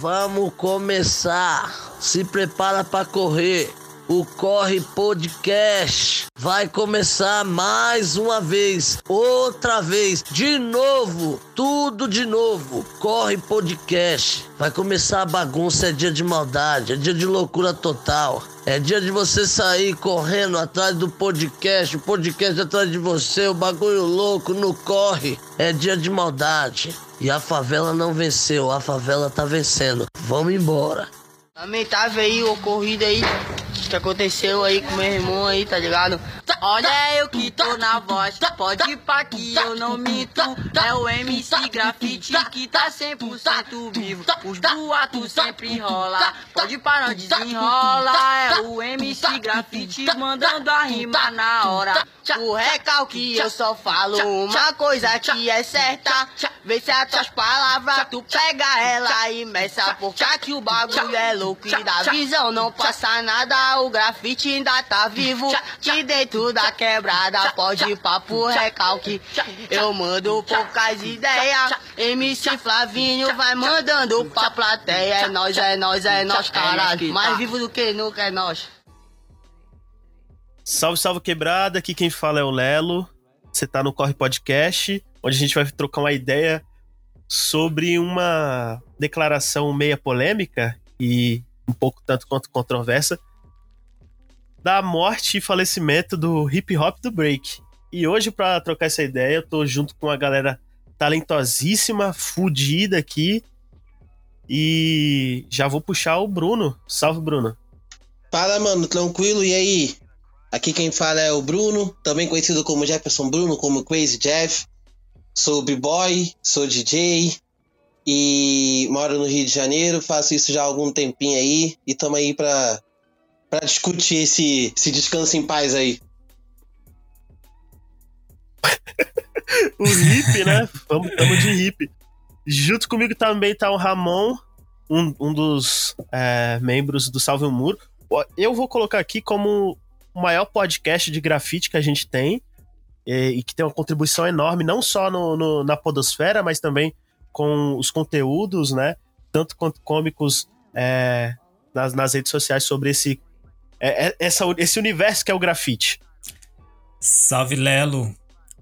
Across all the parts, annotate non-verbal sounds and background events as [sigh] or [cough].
Vamos começar. Se prepara para correr. O Corre Podcast vai começar mais uma vez, outra vez, de novo, tudo de novo. Corre Podcast. Vai começar a bagunça, é dia de maldade, é dia de loucura total. É dia de você sair correndo atrás do podcast, o podcast atrás de você, o bagulho louco no corre. É dia de maldade. E a favela não venceu, a favela tá vencendo. Vamos embora. Lamentável aí o ocorrido aí que aconteceu aí com meu irmão aí, tá ligado? Olha eu que tô na voz, pode ir pra que eu não minto. É o MC Grafite que tá 100% vivo. Os boatos sempre rola, pode parar, desenrola. É o MC Grafite mandando a rima na hora. O recalque eu só falo uma coisa que é certa. Vê se as tuas palavras tu pega ela e meça. Porque aqui o bagulho é louco e da visão não passa nada. O grafite ainda tá vivo. Que dentro da quebrada pode ir papo recalque. Eu mando poucas ideias. MC Flavinho vai mandando pra plateia. É nós, é nós, é nós, caralho. Mais vivo do que nunca é nós. Salve, salve quebrada. Aqui quem fala é o Lelo. Você tá no Corre Podcast, onde a gente vai trocar uma ideia sobre uma declaração meia polêmica e um pouco tanto quanto controversa da morte e falecimento do hip hop do break. E hoje, para trocar essa ideia, eu tô junto com uma galera talentosíssima, fodida aqui. E já vou puxar o Bruno. Salve, Bruno. Fala, mano, tranquilo? E aí? Aqui quem fala é o Bruno, também conhecido como Jefferson Bruno, como Crazy Jeff. Sou b-boy, sou DJ e moro no Rio de Janeiro, faço isso já há algum tempinho aí e tamo aí pra, pra discutir esse, esse descanso em paz aí. [laughs] o hip, né? Vamos, tamo de hip. Junto comigo também tá o Ramon, um, um dos é, membros do Salve o Muro. Eu vou colocar aqui como o maior podcast de grafite que a gente tem e, e que tem uma contribuição enorme, não só no, no, na podosfera, mas também com os conteúdos, né? Tanto quanto cômicos é, nas, nas redes sociais sobre esse, é, é essa, esse universo que é o grafite. Salve Lelo!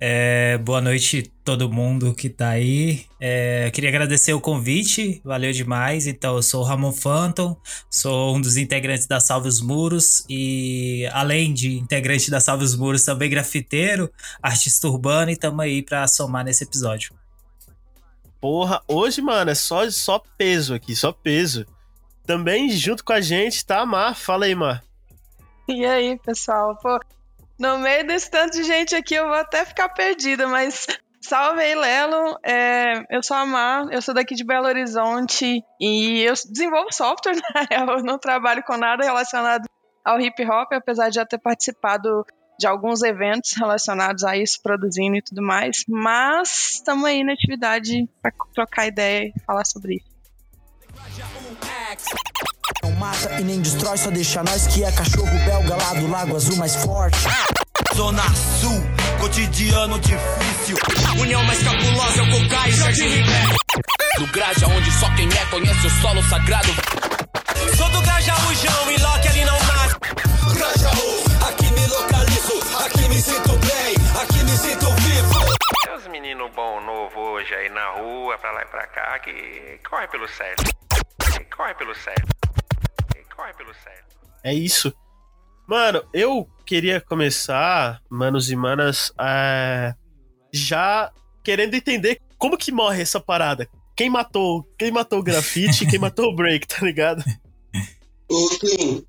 É, boa noite todo mundo que tá aí. É, queria agradecer o convite, valeu demais. Então, eu sou o Ramon Phantom, sou um dos integrantes da Salve os Muros e, além de integrante da Salve os Muros, também grafiteiro, artista urbano e tamo aí pra somar nesse episódio. Porra, hoje, mano, é só, só peso aqui, só peso. Também junto com a gente tá a Mar. Fala aí, Mar. E aí, pessoal? Pô, no meio desse tanto de gente aqui, eu vou até ficar perdida, mas salve aí, Lelo. É, eu sou a Mar, eu sou daqui de Belo Horizonte e eu desenvolvo software, [laughs] na real. Eu não trabalho com nada relacionado ao hip hop, apesar de já ter participado de alguns eventos relacionados a isso, produzindo e tudo mais. Mas estamos aí na atividade para trocar ideia e falar sobre isso. Mata e nem destrói, só deixa nós que é cachorro belga lá do Lago Azul mais forte. Zona Sul, cotidiano difícil. União mais cabulosa é o Cocai e Jardim Ribeiro. Do Graja, onde só quem é conhece o solo sagrado. Sou do Grajaújão e Loki ali não nasce. Grajaú, aqui me localizo, aqui me sinto bem, aqui me sinto vivo. Tem uns meninos bom novo hoje aí na rua, pra lá e pra cá, que corre pelo certo. Corre pelo certo. Corre pelo certo. É isso. Mano, eu queria começar, manos e manas, é, já querendo entender como que morre essa parada. Quem matou, quem matou o grafite, quem [laughs] matou o break, tá ligado? O Clean.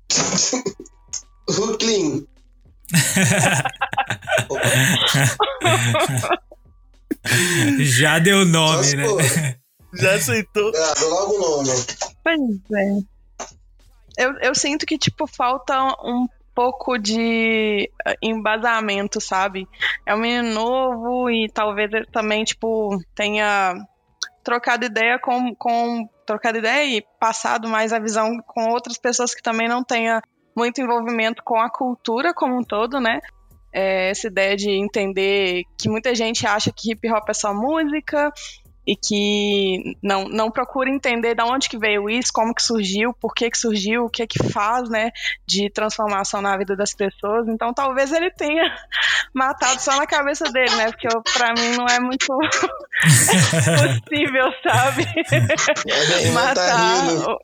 [laughs] o Clean. [laughs] Já deu nome, né? Já aceitou. Ah, logo o nome. Pois é. Eu, eu sinto que, tipo, falta um pouco de eh, embasamento, sabe? É um menino novo e talvez ele também, tipo, tenha trocado ideia com, com trocado ideia e passado mais a visão com outras pessoas que também não tenha muito envolvimento com a cultura como um todo, né? É, essa ideia de entender que muita gente acha que hip hop é só música e que não, não procura entender de onde que veio isso, como que surgiu, por que que surgiu, o que que faz, né, de transformação na vida das pessoas. Então talvez ele tenha [laughs] matado só na cabeça dele, né, porque para mim não é muito [laughs] possível, sabe? Tá Matar o, o, o.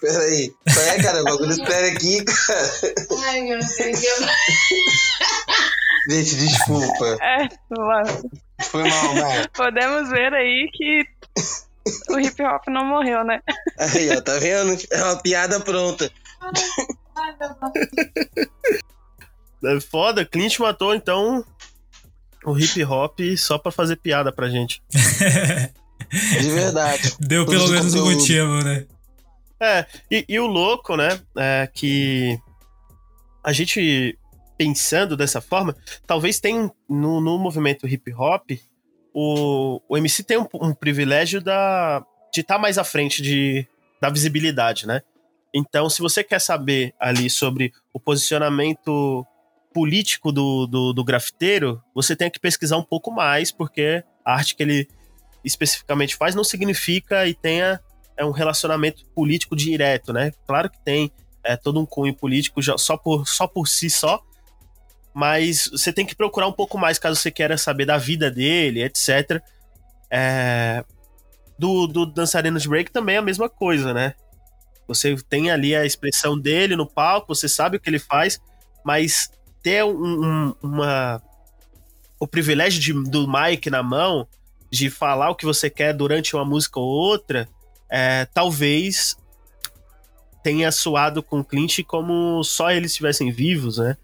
Peraí. É, cara, o bagulho espera aqui, cara. Ai, meu Deus. Gente, desculpa. É, mano. Foi mal. [laughs] Podemos ver aí que o hip hop não morreu, né? Aí, ó, tá vendo? É uma piada pronta. É foda, Clint matou então o hip hop só pra fazer piada pra gente. De verdade. Deu pelo menos um conteúdo. motivo, né? É, e, e o louco, né, é que a gente pensando dessa forma, talvez tenha no, no movimento hip hop, o, o MC tem um, um privilégio da, de estar mais à frente de, da visibilidade, né? Então, se você quer saber ali sobre o posicionamento político do, do, do grafiteiro, você tem que pesquisar um pouco mais, porque a arte que ele especificamente faz não significa e tenha é um relacionamento político direto, né? Claro que tem é, todo um cunho político já, só, por, só por si só, mas você tem que procurar um pouco mais caso você queira saber da vida dele, etc. É, do, do dançarino de break também é a mesma coisa, né? Você tem ali a expressão dele no palco, você sabe o que ele faz, mas ter um, um- uma o privilégio de, do mic na mão, de falar o que você quer durante uma música ou outra, é, talvez tenha soado com o Clint como só eles estivessem vivos, né?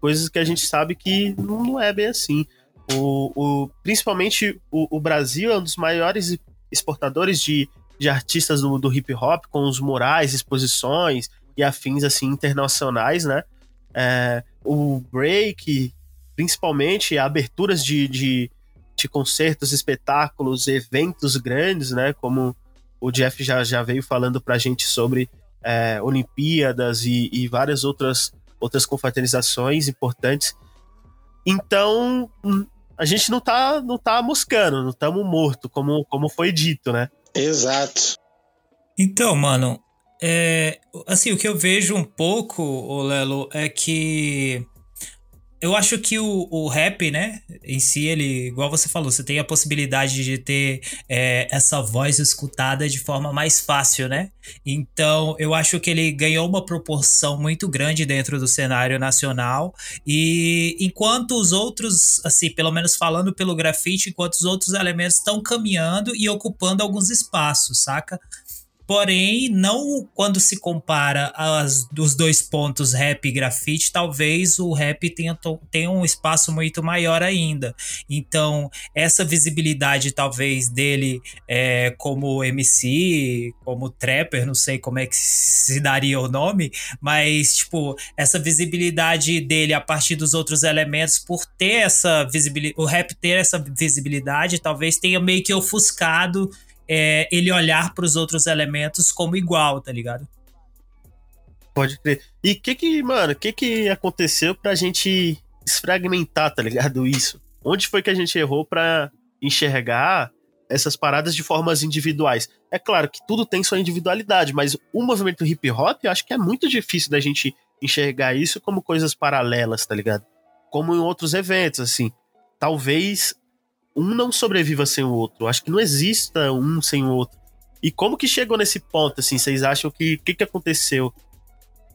Coisas que a gente sabe que não é bem assim. O, o- principalmente o, o Brasil é um dos maiores exportadores de, de artistas do, do hip hop, com os murais, exposições e afins assim internacionais, né? É, o break, principalmente aberturas de, de, de concertos, espetáculos, eventos grandes, né? Como o Jeff já, já veio falando pra gente sobre é, Olimpíadas e, e várias outras, outras confraternizações importantes. Então, hum, a gente não tá, não tá moscando, não estamos morto, como, como foi dito, né? Exato. Então, mano, é, assim, o que eu vejo um pouco, Lelo, é que eu acho que o, o rap, né, em si, ele, igual você falou, você tem a possibilidade de ter é, essa voz escutada de forma mais fácil, né? Então, eu acho que ele ganhou uma proporção muito grande dentro do cenário nacional. E enquanto os outros, assim, pelo menos falando pelo grafite, enquanto os outros elementos estão caminhando e ocupando alguns espaços, saca? Porém, não quando se compara as, os dois pontos rap e grafite, talvez o rap tenha, tenha um espaço muito maior ainda. Então, essa visibilidade, talvez, dele é, como MC, como trapper, não sei como é que se daria o nome, mas, tipo, essa visibilidade dele a partir dos outros elementos, por ter essa visibilidade, o rap ter essa visibilidade, talvez tenha meio que ofuscado é, ele olhar para os outros elementos como igual, tá ligado? Pode crer. E o que que, mano, o que que aconteceu pra gente desfragmentar, tá ligado? Isso. Onde foi que a gente errou pra enxergar essas paradas de formas individuais? É claro que tudo tem sua individualidade, mas o movimento hip hop, eu acho que é muito difícil da gente enxergar isso como coisas paralelas, tá ligado? Como em outros eventos, assim. Talvez um não sobreviva sem o outro. Acho que não exista um sem o outro. E como que chegou nesse ponto, assim? Vocês acham que. O que, que aconteceu?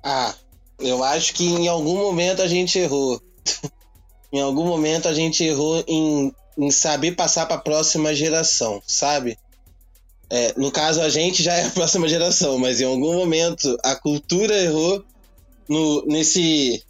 Ah, eu acho que em algum momento a gente errou. [laughs] em algum momento a gente errou em, em saber passar para a próxima geração, sabe? É, no caso, a gente já é a próxima geração, mas em algum momento a cultura errou no, nesse.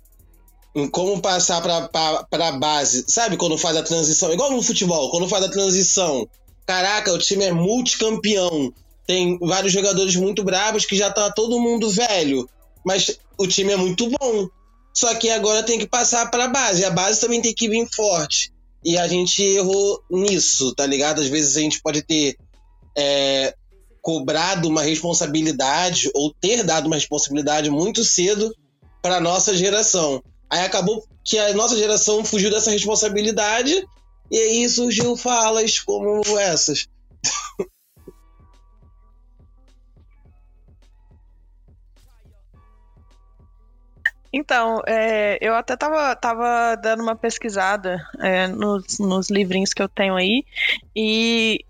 Em como passar para a base. Sabe quando faz a transição? Igual no futebol, quando faz a transição. Caraca, o time é multicampeão. Tem vários jogadores muito bravos que já tá todo mundo velho mas o time é muito bom. Só que agora tem que passar para a base. A base também tem que vir forte. E a gente errou nisso, tá ligado? Às vezes a gente pode ter é, cobrado uma responsabilidade ou ter dado uma responsabilidade muito cedo para nossa geração. Aí acabou que a nossa geração fugiu dessa responsabilidade E aí surgiu falas como essas. Então, é, eu até tava, tava dando uma pesquisada é, nos, nos livrinhos que eu tenho aí, e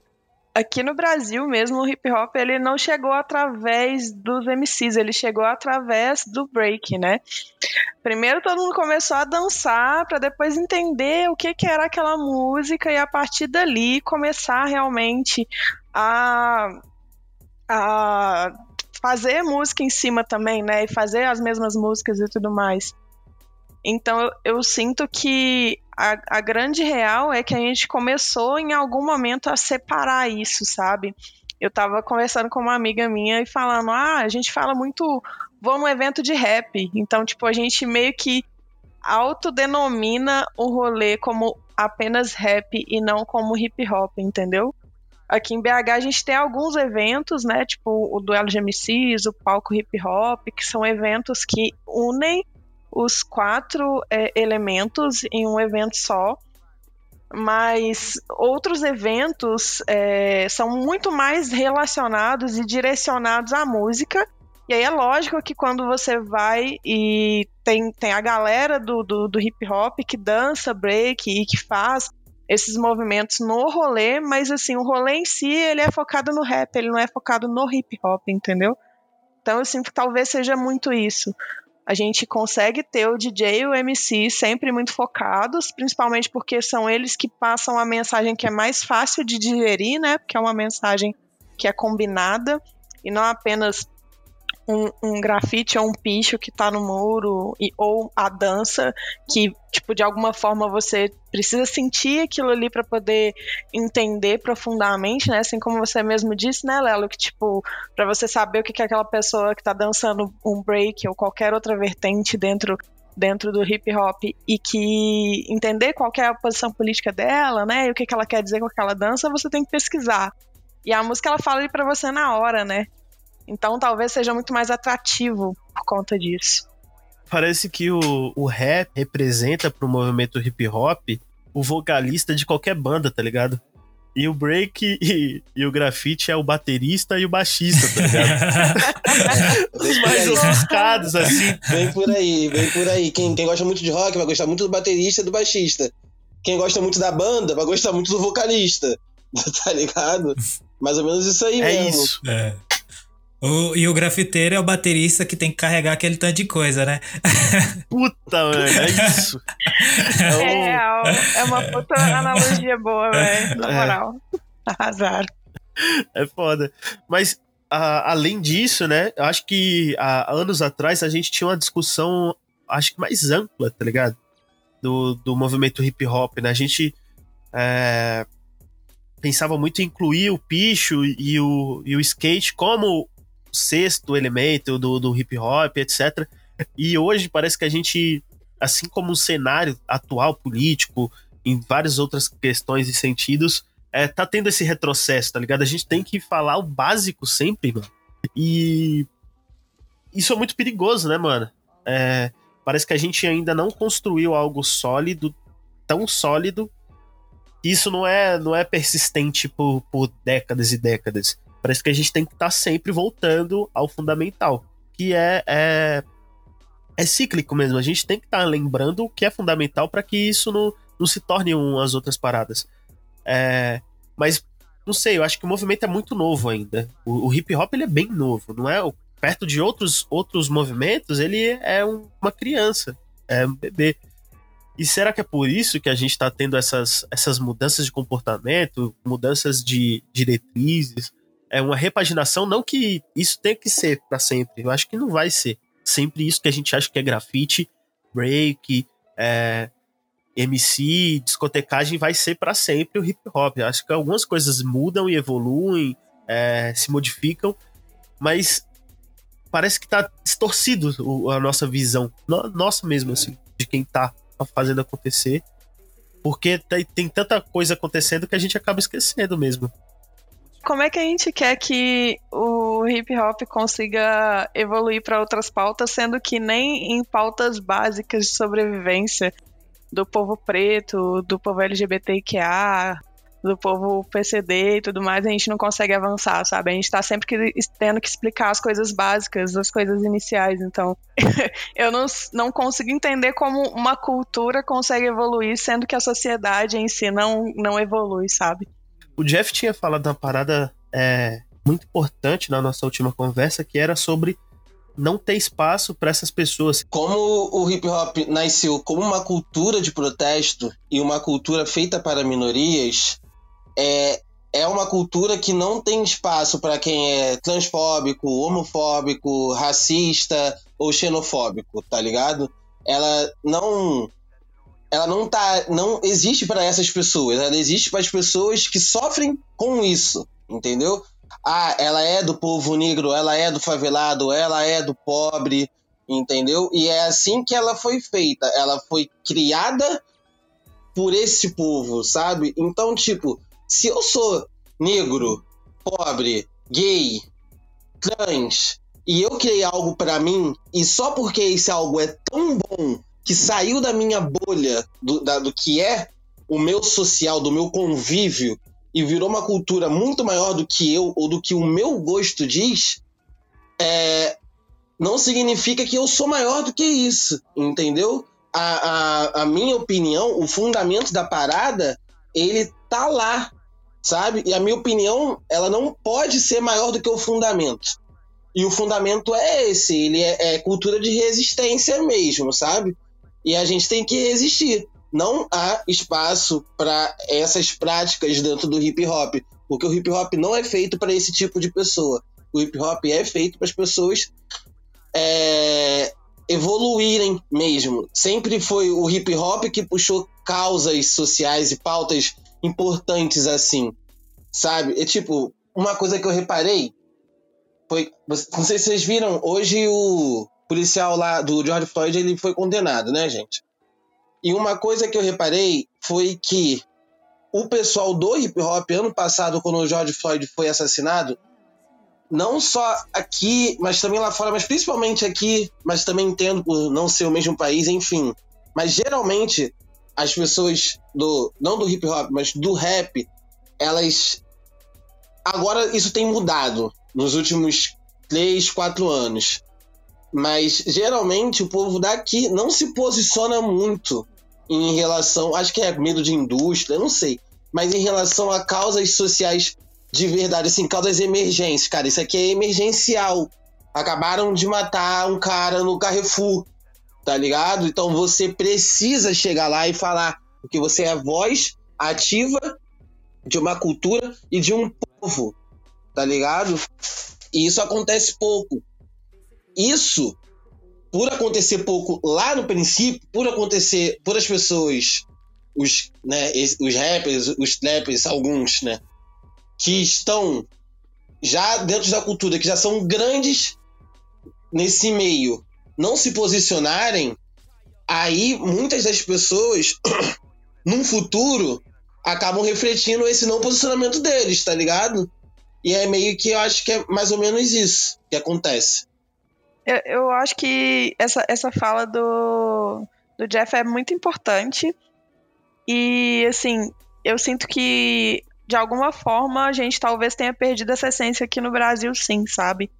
aqui no Brasil mesmo, o hip hop ele não chegou através dos MCs, ele chegou através do break, né? Primeiro todo mundo começou a dançar para depois entender o que, que era aquela música e a partir dali começar realmente a, a fazer música em cima também, né? E fazer as mesmas músicas e tudo mais. Então eu, eu sinto que a, a, grande real é que a gente começou em algum momento a separar isso, sabe? Eu tava conversando com uma amiga minha e falando, ah, a gente fala muito, vou num evento de rap. Então, tipo, a gente meio que autodenomina o rolê como apenas rap e não como hip hop, entendeu? Aqui em BH a gente tem alguns eventos, né? Tipo o duelo de MCs, o palco hip hop, que são eventos que unem os quatro é, elementos em um evento só. Mas outros eventos é, são muito mais relacionados e direcionados à música. E aí é lógico que quando você vai e tem, tem a galera do, do, do hip hop que dança break e que faz esses movimentos no rolê, mas assim, o rolê em si, ele é focado no rap, ele não é focado no hip hop, entendeu? Então eu sinto que talvez seja muito isso. A gente consegue ter o DJ e o MC sempre muito focados, principalmente porque são eles que passam a mensagem que é mais fácil de digerir, né? Porque é uma mensagem que é combinada e não apenas um, um grafite ou um picho que tá no muro, e, ou a dança, que, tipo, de alguma forma você precisa sentir aquilo ali para poder entender profundamente, né? Assim como você mesmo disse, né, Lelo? Que, tipo, para você saber o que é aquela pessoa que tá dançando um break ou qualquer outra vertente dentro dentro do hip hop e que entender qual é a posição política dela, né, e o que, que ela quer dizer com aquela dança, você tem que pesquisar. E a música ela fala ali para você na hora, né? Então talvez seja muito mais atrativo por conta disso. Parece que o, o rap representa pro movimento hip hop o vocalista de qualquer banda, tá ligado? E o break e, e, o grafite é o baterista e o baixista, tá ligado? [laughs] Os mais ofuscados, assim. Vem por aí, vem por aí. Quem, quem gosta muito de rock vai gostar muito do baterista e do baixista. Quem gosta muito da banda vai gostar muito do vocalista. [laughs] Tá ligado? Mais ou menos isso aí é mesmo. Isso. É. O, e o grafiteiro é o baterista que tem que carregar aquele tanto de coisa, né? [laughs] Puta, mano, é isso. É, é, é uma puta analogia boa, velho. Na é. moral. Azar. É foda. Mas, a, além disso, né? Eu acho que há anos atrás a gente tinha uma discussão, acho que mais ampla, tá ligado? Do, do movimento hip hop, né? A gente. É, pensava muito em incluir o picho e o, e o skate como sexto elemento do, do hip hop, etc. E hoje parece que a gente, assim como o cenário atual político, em várias outras questões e sentidos, é, tá tendo esse retrocesso, tá ligado? A gente tem que falar o básico sempre, mano. E isso é muito perigoso, né, mano? É, parece que a gente ainda não construiu algo sólido, tão sólido, que isso não é, não é persistente por, por décadas e décadas. Parece que a gente tem que estar tá sempre voltando ao fundamental, que é, é, é cíclico mesmo. A gente tem que estar tá lembrando o que é fundamental para que isso não, não se torne umas outras paradas. É, mas, não sei, eu acho que o movimento é muito novo ainda. O, o hip hop ele é bem novo, não é? Perto de outros, outros movimentos, ele é um, uma criança, é um bebê. E será que é por isso que a gente está tendo essas, essas mudanças de comportamento, mudanças de diretrizes? É uma repaginação, não que isso tenha que ser para sempre. Eu acho que não vai ser sempre isso que a gente acha que é grafite, break, é, MC, discotecagem vai ser para sempre o hip hop. Eu acho que algumas coisas mudam e evoluem, é, se modificam, mas parece que tá distorcido a nossa visão, nossa mesmo, assim, de quem tá fazendo acontecer. Porque tem tanta coisa acontecendo que a gente acaba esquecendo mesmo como é que a gente quer que o hip hop consiga evoluir para outras pautas, sendo que nem em pautas básicas de sobrevivência do povo preto, do povo LGBTQA, do povo PCD e tudo mais, a gente não consegue avançar, sabe? A gente tá sempre que, tendo que explicar as coisas básicas, as coisas iniciais. Então, [laughs] eu não, não consigo entender como uma cultura consegue evoluir, sendo que a sociedade em si não, não evolui, sabe? O Jeff tinha falado uma parada é, muito importante na nossa última conversa, que era sobre não ter espaço para essas pessoas. Como o hip hop nasceu como uma cultura de protesto e uma cultura feita para minorias, é, é uma cultura que não tem espaço para quem é transfóbico, homofóbico, racista ou xenofóbico, tá ligado? Ela não ela não tá não existe para essas pessoas, ela existe para as pessoas que sofrem com isso, entendeu? Ah, ela é do povo negro, ela é do favelado, ela é do pobre, entendeu? E é assim que ela foi feita, ela foi criada por esse povo, sabe? Então, tipo, se eu sou negro, pobre, gay, trans, e eu criei algo para mim, e só porque esse algo é tão bom que saiu da minha bolha, do, da, do que é o meu social, do meu convívio, e virou uma cultura muito maior do que eu, ou do que o meu gosto diz, é, não significa que eu sou maior do que isso, entendeu? A, a, a minha opinião, o fundamento da parada, ele tá lá, sabe? E a minha opinião, ela não pode ser maior do que o fundamento. E o fundamento é esse, ele é, é cultura de resistência mesmo, sabe? E a gente tem que resistir. Não há espaço para essas práticas dentro do hip hop, porque o hip hop não é feito para esse tipo de pessoa. O hip hop é feito para as pessoas é, evoluírem mesmo. Sempre foi o hip hop que puxou causas sociais e pautas importantes assim, sabe? É tipo, uma coisa que eu reparei foi, não sei se vocês viram, hoje o policial lá do George Floyd ele foi condenado, né, gente? E uma coisa que eu reparei foi que o pessoal do hip hop ano passado, quando o George Floyd foi assassinado, não só aqui, mas também lá fora, mas principalmente aqui, mas também entendo por não ser o mesmo país, enfim. Mas geralmente as pessoas do não do hip hop, mas do rap, elas agora isso tem mudado nos últimos três, quatro anos. Mas geralmente o povo daqui não se posiciona muito em relação, acho que é medo de indústria, não sei, mas em relação a causas sociais de verdade, assim, causas emergentes, cara, isso aqui é emergencial. Acabaram de matar um cara no Carrefour tá ligado? Então você precisa chegar lá e falar, porque você é a voz ativa de uma cultura e de um povo, tá ligado? E isso acontece pouco. Isso, por acontecer pouco lá no princípio, por acontecer, por as pessoas, os, né, os rappers, os trappers, alguns, né, que estão já dentro da cultura, que já são grandes nesse meio, não se posicionarem, aí muitas das pessoas, [coughs] num futuro, acabam refletindo esse não posicionamento deles, tá ligado? E é meio que eu acho que é mais ou menos isso que acontece. Eu, eu acho que essa, essa fala do, do Jeff é muito importante. E, assim, eu sinto que, de alguma forma, a gente talvez tenha perdido essa essência aqui no Brasil, sim, sabe?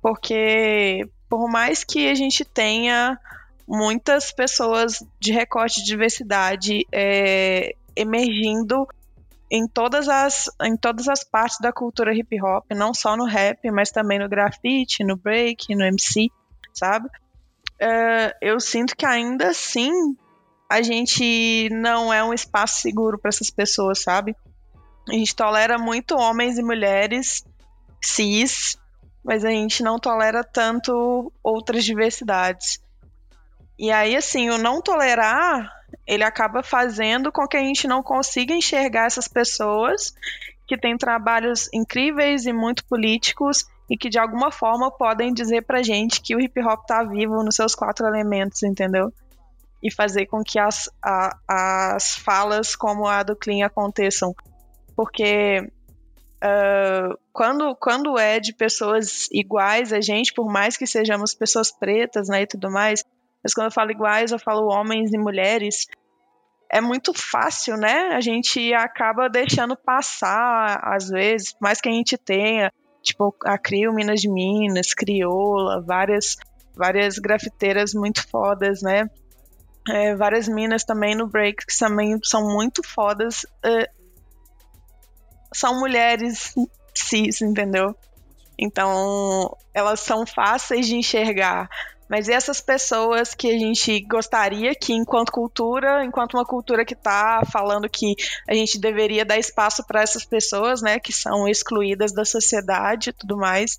Porque por mais que a gente tenha muitas pessoas de recorte de diversidade é, emergindo em todas as em todas as partes da cultura hip hop, não só no rap, mas também no grafite, no break, no MC, sabe? É, eu sinto que ainda assim a gente não é um espaço seguro para essas pessoas, sabe? A gente tolera muito homens e mulheres cis mas a gente não tolera tanto outras diversidades. E aí, assim, o não tolerar, ele acaba fazendo com que a gente não consiga enxergar essas pessoas que têm trabalhos incríveis e muito políticos e que de alguma forma podem dizer pra gente que o hip hop tá vivo nos seus quatro elementos, entendeu? E fazer com que as, a, as falas como a do Clean aconteçam. Porque Uh, quando, quando é de pessoas iguais a gente, por mais que sejamos pessoas pretas, né, e tudo mais, mas quando eu falo iguais, eu falo homens e mulheres, é muito fácil, né? A gente acaba deixando passar, às vezes, por mais que a gente tenha, tipo, a Crio Minas de Minas, Crioula, várias, várias grafiteiras muito fodas, né? É, várias minas também no break que também são muito fodas. É, são mulheres cis, entendeu? Então, elas são fáceis de enxergar. Mas essas pessoas que a gente gostaria que, enquanto cultura, enquanto uma cultura que está falando que a gente deveria dar espaço para essas pessoas, né, que são excluídas da sociedade e tudo mais,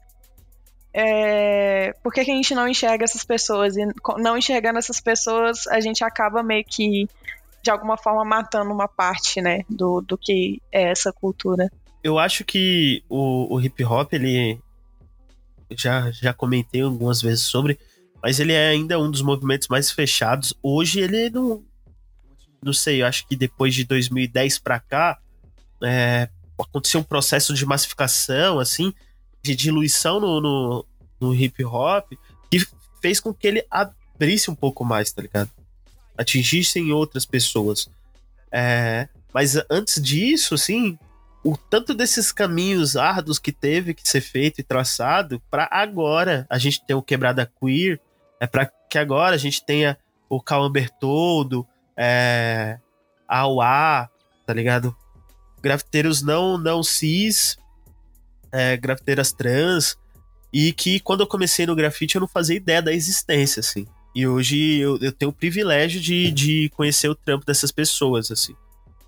é, por que, que a gente não enxerga essas pessoas? E não enxergando essas pessoas, a gente acaba meio que, de alguma forma, matando uma parte, né, do, do que é essa cultura. Eu acho que o, o hip hop, ele. Já, já comentei algumas vezes sobre mas ele é ainda um dos movimentos mais fechados. Hoje ele não. Não sei, eu acho que depois de 2010 para cá, é, aconteceu um processo de massificação, assim, de diluição no, no, no hip hop, que fez com que ele abrisse um pouco mais, tá ligado? Atingissem outras pessoas. É, mas antes disso, assim, o tanto desses caminhos árduos que teve que ser feito e traçado para agora a gente ter o quebrada queer é para que agora a gente tenha o Cauã Bertoldo, é, a UA, tá ligado? Grafiteiros não, não cis, é, grafiteiras trans, e que quando eu comecei no grafite eu não fazia ideia da existência, assim. E hoje eu, eu tenho o privilégio de, de conhecer o trampo dessas pessoas, assim.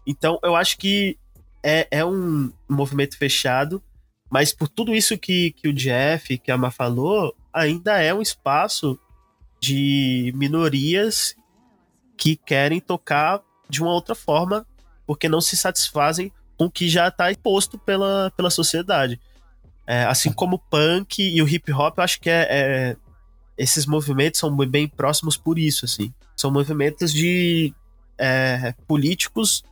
Então eu acho que é, é um movimento fechado, mas por tudo isso que, que o Jeff, que a Ma falou, ainda é um espaço de minorias que querem tocar de uma outra forma porque não se satisfazem com o que já está imposto pela, pela sociedade. É, assim como o punk e o hip hop, eu acho que é, é, esses movimentos são bem próximos por isso, assim. São movimentos de é, políticos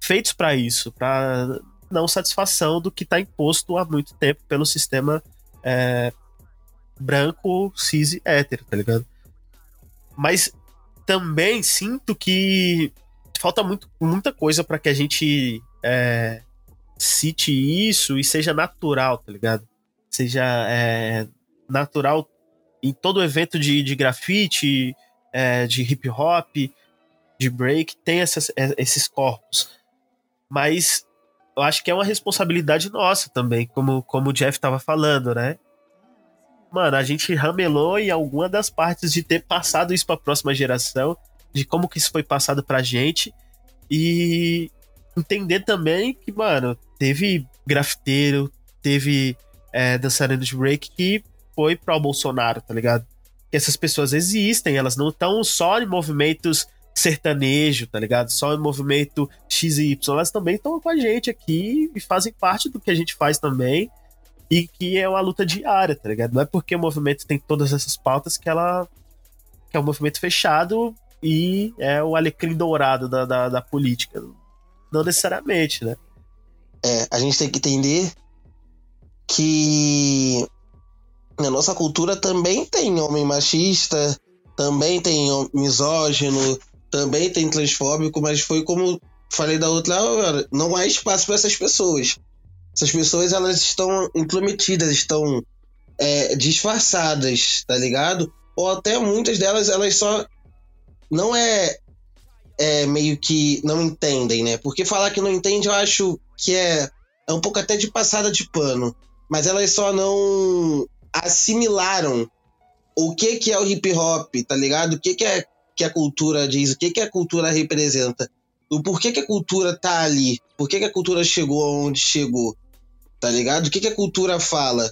feitos para isso, para não satisfação do que está imposto há muito tempo pelo sistema é, branco, cis hétero, tá ligado? Mas também sinto que falta muito, muita coisa para que a gente é, cite isso e seja natural, tá ligado? Seja é, natural em todo evento de, de grafite, é, de hip hop, de break, tem essas, é, esses corpos. Mas eu acho que é uma responsabilidade nossa também, como, como o Jeff estava falando, né? Mano, a gente ramelou em alguma das partes de ter passado isso para a próxima geração, de como que isso foi passado pra gente e entender também que, mano, teve grafiteiro, teve é, dançarino de break que foi pro Bolsonaro, tá ligado? Que essas pessoas existem, elas não estão só em movimentos sertanejo, tá ligado? Só em movimento XY, elas também estão com a gente aqui e fazem parte do que a gente faz também e que é uma luta diária, tá ligado? Não é porque o movimento tem todas essas pautas que ela que é um movimento fechado e é o alecrim dourado da, da, da política. Não necessariamente, né? É, a gente tem que entender que na nossa cultura também tem homem machista, também tem misógino, também tem transfóbico, mas foi como falei da outra hora, não há espaço para essas pessoas. Essas pessoas elas estão intrometidas, estão é, disfarçadas, tá ligado? Ou até muitas delas elas só não é, é meio que não entendem, né? Porque falar que não entende eu acho que é, é um pouco até de passada de pano. Mas elas só não assimilaram o que, que é o hip hop, tá ligado? O que, que, é, que a cultura diz, o que, que a cultura representa o porquê que a cultura tá ali, por que, a cultura chegou aonde chegou, tá ligado? O que, que a cultura fala?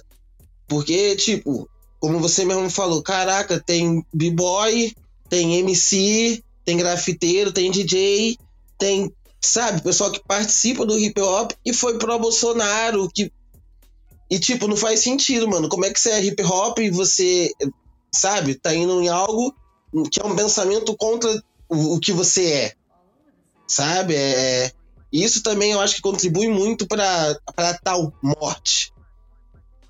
Porque, tipo, como você mesmo falou, caraca, tem b-boy, tem MC, tem grafiteiro, tem DJ, tem, sabe, pessoal que participa do hip hop e foi pro Bolsonaro, que. E, tipo, não faz sentido, mano. Como é que você é hip hop e você, sabe, tá indo em algo que é um pensamento contra o que você é? Sabe? É, é, isso também eu acho que contribui muito para tal morte.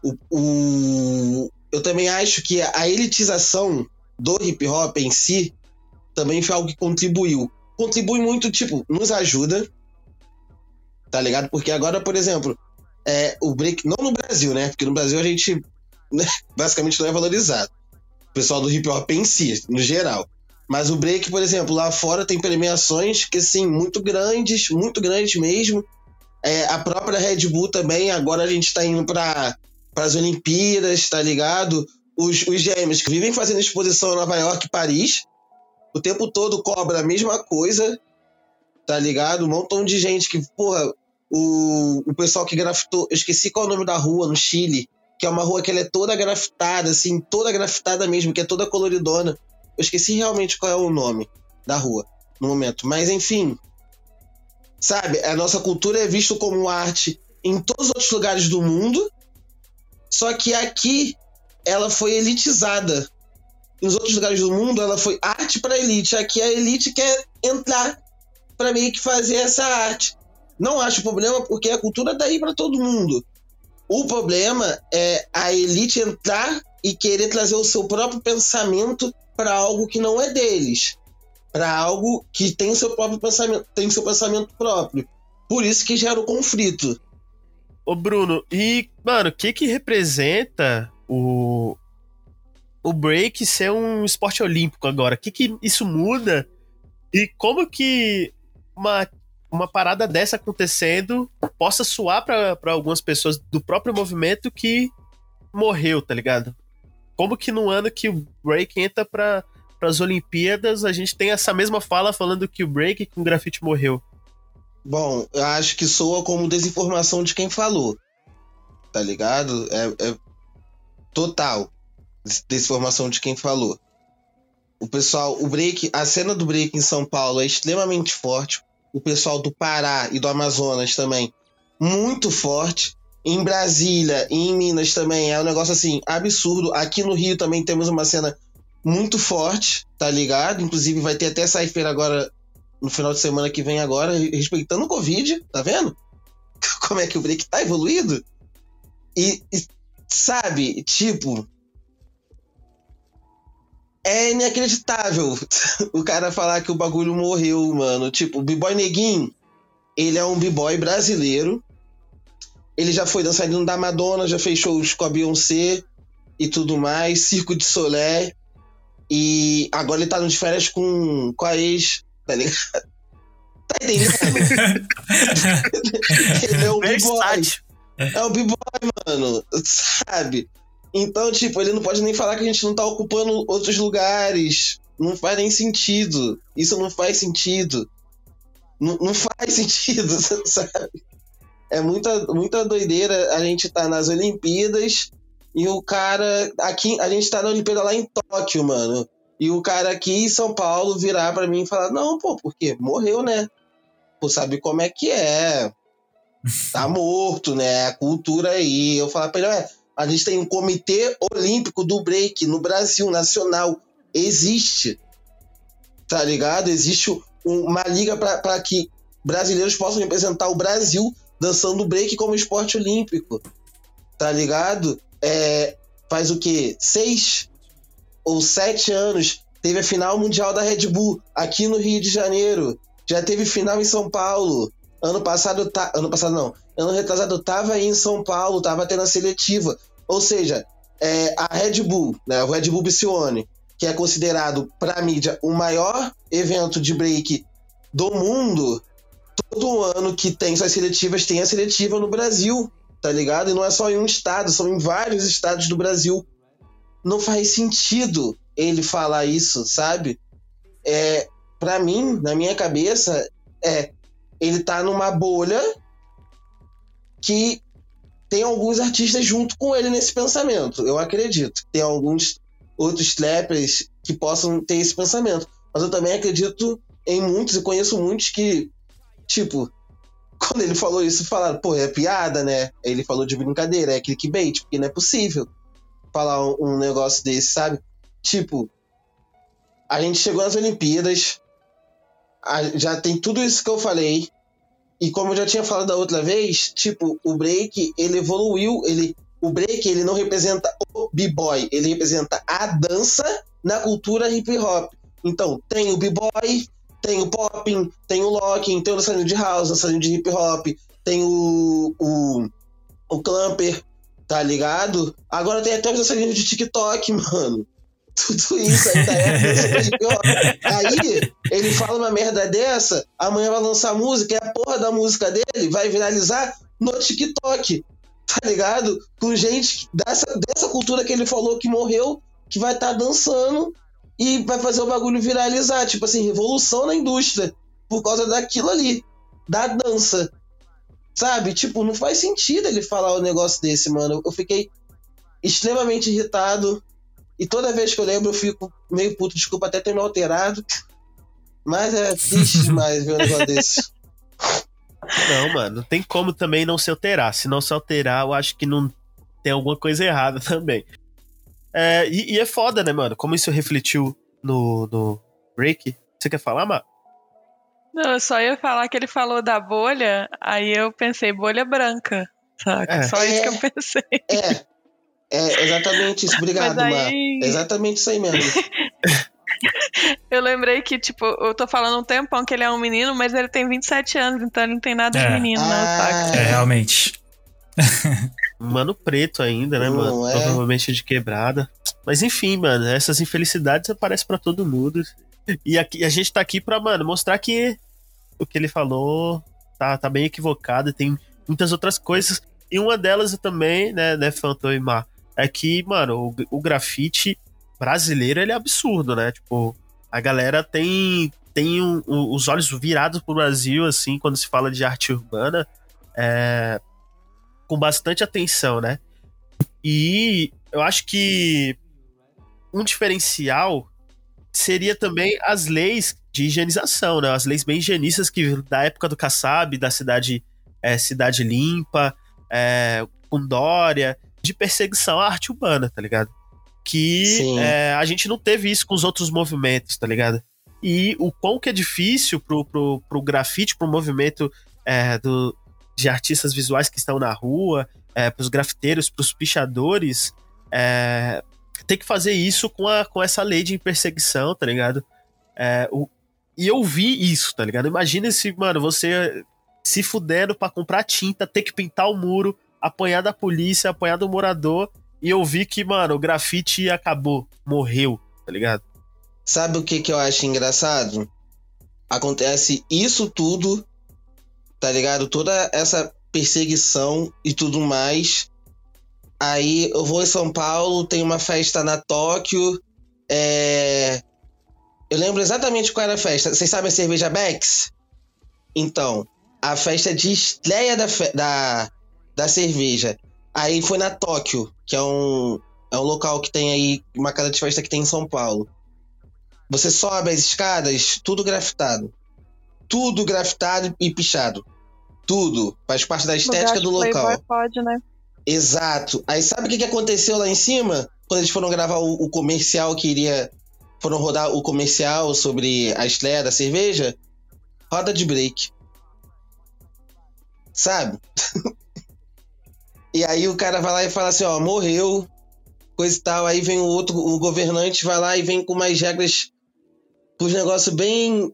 O, o, eu também acho que a elitização do hip hop em si também foi algo que contribuiu. contribui muito, tipo, nos ajuda. Tá ligado? Porque agora, por exemplo, é, o break. Não no Brasil, né? Porque no Brasil a gente né, [laughs] basicamente não é valorizado. O pessoal do hip hop em si, no geral. Mas o break, por exemplo, lá fora tem premiações que, assim, muito grandes, muito grandes mesmo. É, a própria Red Bull também, agora a gente tá indo para as Olimpíadas, tá ligado? Os, os gêmeos que vivem fazendo exposição em Nova York e Paris, o tempo todo cobra a mesma coisa, tá ligado? Um montão de gente que, porra, o, o pessoal que grafitou, eu esqueci qual é o nome da rua no Chile, que é uma rua que ela é toda grafitada, assim, toda grafitada mesmo, que é toda coloridona. Eu esqueci realmente qual é o nome da rua no momento. Mas enfim, sabe? A nossa cultura é vista como arte em todos os outros lugares do mundo, só que aqui ela foi elitizada. Nos outros lugares do mundo ela foi arte para elite. Aqui a elite quer entrar para meio que fazer essa arte. Não acho problema porque a cultura tá para todo mundo. O problema é a elite entrar e querer trazer o seu próprio pensamento para algo que não é deles, para algo que tem seu próprio pensamento, tem seu pensamento próprio. Por isso que gera o conflito. Ô Bruno, e mano, o que que representa o o break ser um esporte olímpico agora? O que que isso muda? E como que uma uma parada dessa acontecendo possa soar para algumas pessoas do próprio movimento que morreu, tá ligado? Como que no ano que o break entra para as Olimpíadas, a gente tem essa mesma fala falando que o break com o grafite morreu? Bom, eu acho que soa como desinformação de quem falou. Tá ligado? É, é total desinformação de quem falou. O pessoal, o break, a cena do break em São Paulo é extremamente forte o pessoal do Pará e do Amazonas também muito forte. Em Brasília e em Minas também é um negócio assim absurdo. Aqui no Rio também temos uma cena muito forte, tá ligado? Inclusive vai ter até Cypher agora no final de semana que vem agora, respeitando o Covid, tá vendo? [laughs] Como é que o break tá evoluído? E, e sabe, tipo, é inacreditável [laughs] o cara falar que o bagulho morreu, mano. Tipo, o B-Boy Neguinho, ele é um B-Boy brasileiro. Ele já foi dançarino da Madonna, já fez shows com a Beyoncé e tudo mais, Circo de Solé. E agora ele tá de férias com, com a ex, tá ligado? Tá entendendo? ele é um B-Boy. É um B-Boy, mano. Sabe? Então, tipo, ele não pode nem falar que a gente não tá ocupando outros lugares. Não faz nem sentido. Isso não faz sentido. Não, não faz sentido, [laughs] sabe? É muita, muita doideira a gente tá nas Olimpíadas e o cara. Aqui, a gente tá na Olimpíada lá em Tóquio, mano. E o cara aqui em São Paulo virar para mim e falar: Não, pô, porque morreu, né? Pô, sabe como é que é? Tá [laughs] morto, né? A cultura aí. Eu falar pra ele: é, a gente tem um comitê olímpico do break no Brasil, nacional. Existe. Tá ligado? Existe uma liga para que brasileiros possam representar o Brasil dançando break como esporte olímpico. Tá ligado? É, faz o quê? Seis ou sete anos teve a final mundial da Red Bull aqui no Rio de Janeiro. Já teve final em São Paulo. Ano passado, tá, ano passado não. Ano retrasado tava aí em São Paulo, tava tendo a seletiva. Ou seja, é, a Red Bull, né, o Red Bull Psione, que é considerado para mídia o maior evento de break do mundo, todo ano que tem suas seletivas, tem a seletiva no Brasil, tá ligado? E não é só em um estado, são em vários estados do Brasil. Não faz sentido ele falar isso, sabe? É, para mim, na minha cabeça, é ele tá numa bolha que tem alguns artistas junto com ele nesse pensamento. Eu acredito. Tem alguns outros trappers que possam ter esse pensamento. Mas eu também acredito em muitos e conheço muitos que, tipo, quando ele falou isso, falaram, pô, é piada, né? Ele falou de brincadeira, é clickbait, porque não é possível falar um, um negócio desse, sabe? Tipo, a gente chegou nas Olimpíadas, a, já tem tudo isso que eu falei, e como eu já tinha falado da outra vez, tipo, o break, ele evoluiu, ele o break, ele não representa o b-boy, ele representa a dança na cultura hip hop. Então, tem o b-boy, Tem o popping, tem o locking, tem o dançarino de house, dançarino de hip hop, tem o, o, o clamper, tá ligado? Agora tem até os dançarinos de TikTok, [laughs] mano. Tudo isso aí da época do hip hop. Aí ele fala uma merda dessa, amanhã vai lançar música e a porra da música dele vai viralizar no TikTok, tá ligado? Com gente dessa, dessa cultura que ele falou que morreu, que vai estar tá dançando e vai fazer o bagulho viralizar. Tipo assim, revolução na indústria por causa daquilo ali, da dança. Sabe? Tipo, não faz sentido ele falar um negócio desse, mano. Eu fiquei extremamente irritado. E toda vez que eu lembro, eu fico meio puto. Desculpa até ter me alterado. Mas é triste [laughs] demais ver um negócio desse. Não, mano, não tem como também não se alterar. Se não se alterar, eu acho que não tem alguma coisa errada também. É, e, e, é foda, né, mano? Como isso refletiu no, no break. Você quer falar, Mar? Não, eu só ia falar que ele falou da bolha, aí eu pensei, bolha branca. Saca? É. Só isso que eu é. pensei. É. É exatamente isso. Obrigado, aí... Mar. É exatamente isso aí mesmo. [laughs] eu lembrei que, tipo, eu tô falando um tempão que ele é um menino, mas ele tem 27 anos, então ele não tem nada de é. menino, ah. não, saca? É, realmente. [laughs] Mano preto ainda, né, mano? É. Provavelmente de quebrada. Mas enfim, mano, essas infelicidades aparecem para todo mundo. E aqui, a gente tá aqui pra, mano, mostrar que o que ele falou tá, tá bem equivocado. Tem muitas outras coisas. E uma delas também, né, né, Phantom e Mar, é que, mano, o, o grafite brasileiro, ele é absurdo, né? Tipo, a galera tem, tem um, um, os olhos virados pro Brasil, assim, quando se fala de arte urbana. É, com bastante atenção, né? E eu acho que um diferencial seria também as leis de higienização, né? As leis bem higienistas que da época do Kassab, da cidade é, cidade limpa, é, com Dória, de perseguição à arte urbana, tá ligado? Que é, a gente não teve isso com os outros movimentos, tá ligado? E o quão que é difícil pro, pro, pro grafite, pro movimento é, do, de artistas visuais que estão na rua, é, para os grafiteiros, para os pichadores, é, tem que fazer isso com, a, com essa lei de perseguição, tá ligado? É, o, e eu vi isso, tá ligado? Imagina se, mano, você se fudendo para comprar tinta, ter que pintar o muro, apanhar da polícia, apanhar do morador, e eu vi que, mano, o grafite acabou, morreu, tá ligado? Sabe o que, que eu acho engraçado? Acontece isso tudo tá ligado? Toda essa perseguição e tudo mais. Aí eu vou em São Paulo, tem uma festa na Tóquio. É... Eu lembro exatamente qual era a festa. Vocês sabem a cerveja Bex? Então, a festa de estreia da, fe... da, da cerveja. Aí foi na Tóquio, que é um, é um local que tem aí, uma casa de festa que tem em São Paulo. Você sobe as escadas, tudo grafitado tudo grafitado e pichado. Tudo. Faz parte da estética do local. Pode, né? Exato. Aí sabe o que, que aconteceu lá em cima? Quando eles foram gravar o, o comercial que iria. Foram rodar o comercial sobre a estreia da cerveja? Roda de break. Sabe? [laughs] e aí o cara vai lá e fala assim, ó, morreu, coisa e tal. Aí vem o outro, o governante vai lá e vem com mais regras, os negócios bem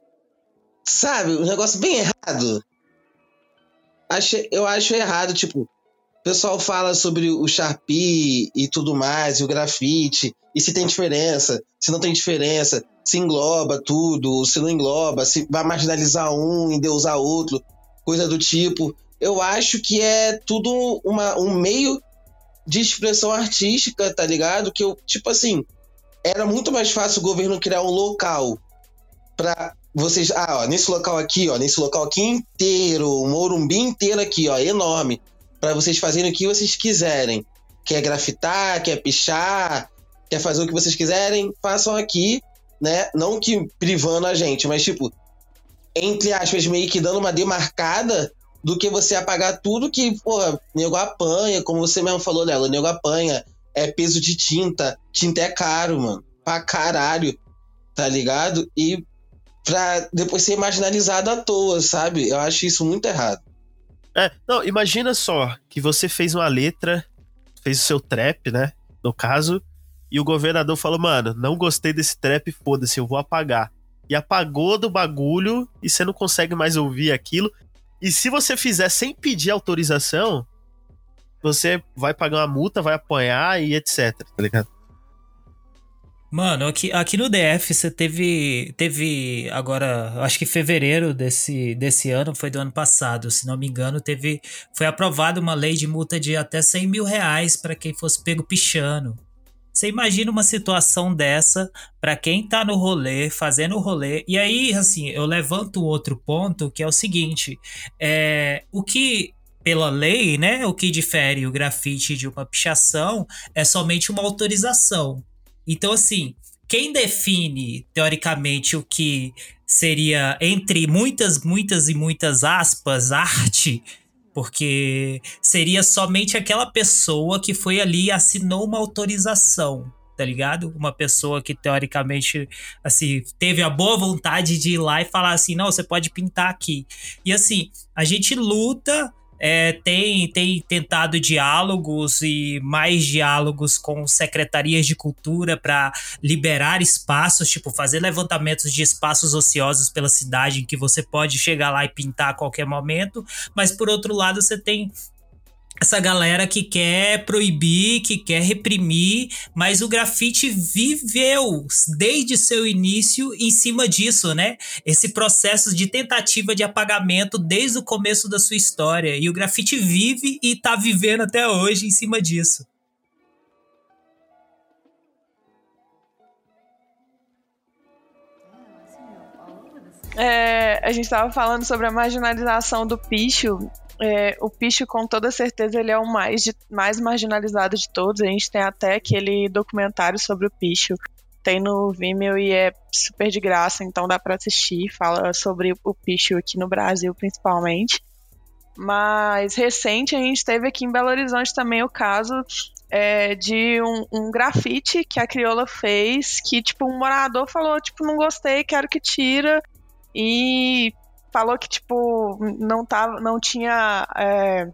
Sabe? Um negócio bem errado. Acho, eu acho errado, tipo, o pessoal fala sobre o Sharpie e tudo mais, e o grafite, e se tem diferença, se não tem diferença, se engloba tudo, se não engloba, se vai marginalizar um e deusar outro, coisa do tipo. Eu acho que é tudo uma, um meio de expressão artística, tá ligado? Que eu, tipo assim, era muito mais fácil o governo criar um local para vocês, ah, ó, nesse local aqui, ó, nesse local aqui inteiro, o Morumbi inteiro aqui, ó, enorme, para vocês fazerem o que vocês quiserem. Quer grafitar, quer pichar, quer fazer o que vocês quiserem, façam aqui, né? Não que privando a gente, mas tipo, entre aspas, meio que dando uma demarcada do que você apagar tudo que, porra, nego apanha, como você mesmo falou, Léo, nego apanha, é peso de tinta, tinta é caro, mano, pra caralho, tá ligado? E pra depois ser marginalizado à toa, sabe? Eu acho isso muito errado. É, não, imagina só que você fez uma letra, fez o seu trap, né? No caso, e o governador falou, mano, não gostei desse trap, foda-se, eu vou apagar. e apagou do bagulho e você não consegue mais ouvir aquilo. E se você fizer sem pedir autorização, você vai pagar uma multa, vai apanhar e etc, tá ligado? Mano, aqui, aqui no DF você teve. Teve agora, acho que fevereiro desse, desse ano, foi do ano passado, se não me engano, teve. Foi aprovada uma lei de multa de até 100 mil reais para quem fosse pego pichando. Você imagina uma situação dessa para quem tá no rolê, fazendo o rolê. E aí, assim, eu levanto outro ponto que é o seguinte: é, o que pela lei, né, o que difere o grafite de uma pichação é somente uma autorização. Então, assim, quem define, teoricamente, o que seria, entre muitas, muitas e muitas aspas, arte, porque seria somente aquela pessoa que foi ali e assinou uma autorização, tá ligado? Uma pessoa que teoricamente assim teve a boa vontade de ir lá e falar assim, não, você pode pintar aqui. E assim, a gente luta é, tem, tem tentado diálogos e mais diálogos com secretarias de cultura para liberar espaços, tipo, fazer levantamentos de espaços ociosos pela cidade em que você pode chegar lá e pintar a qualquer momento, mas por outro lado você tem essa galera que quer proibir, que quer reprimir, mas o grafite viveu desde seu início em cima disso, né? Esse processo de tentativa de apagamento desde o começo da sua história. E o grafite vive e tá vivendo até hoje em cima disso. É, a gente estava falando sobre a marginalização do picho é, o Picho, com toda certeza, ele é o mais, de, mais marginalizado de todos. A gente tem até aquele documentário sobre o Picho. Tem no Vimeo e é super de graça, então dá para assistir. Fala sobre o Picho aqui no Brasil, principalmente. Mas recente a gente teve aqui em Belo Horizonte também o caso é, de um, um, grafite que a crioula fez, que tipo um morador falou tipo não gostei, quero que tira e falou que, tipo, não, tava, não tinha. É,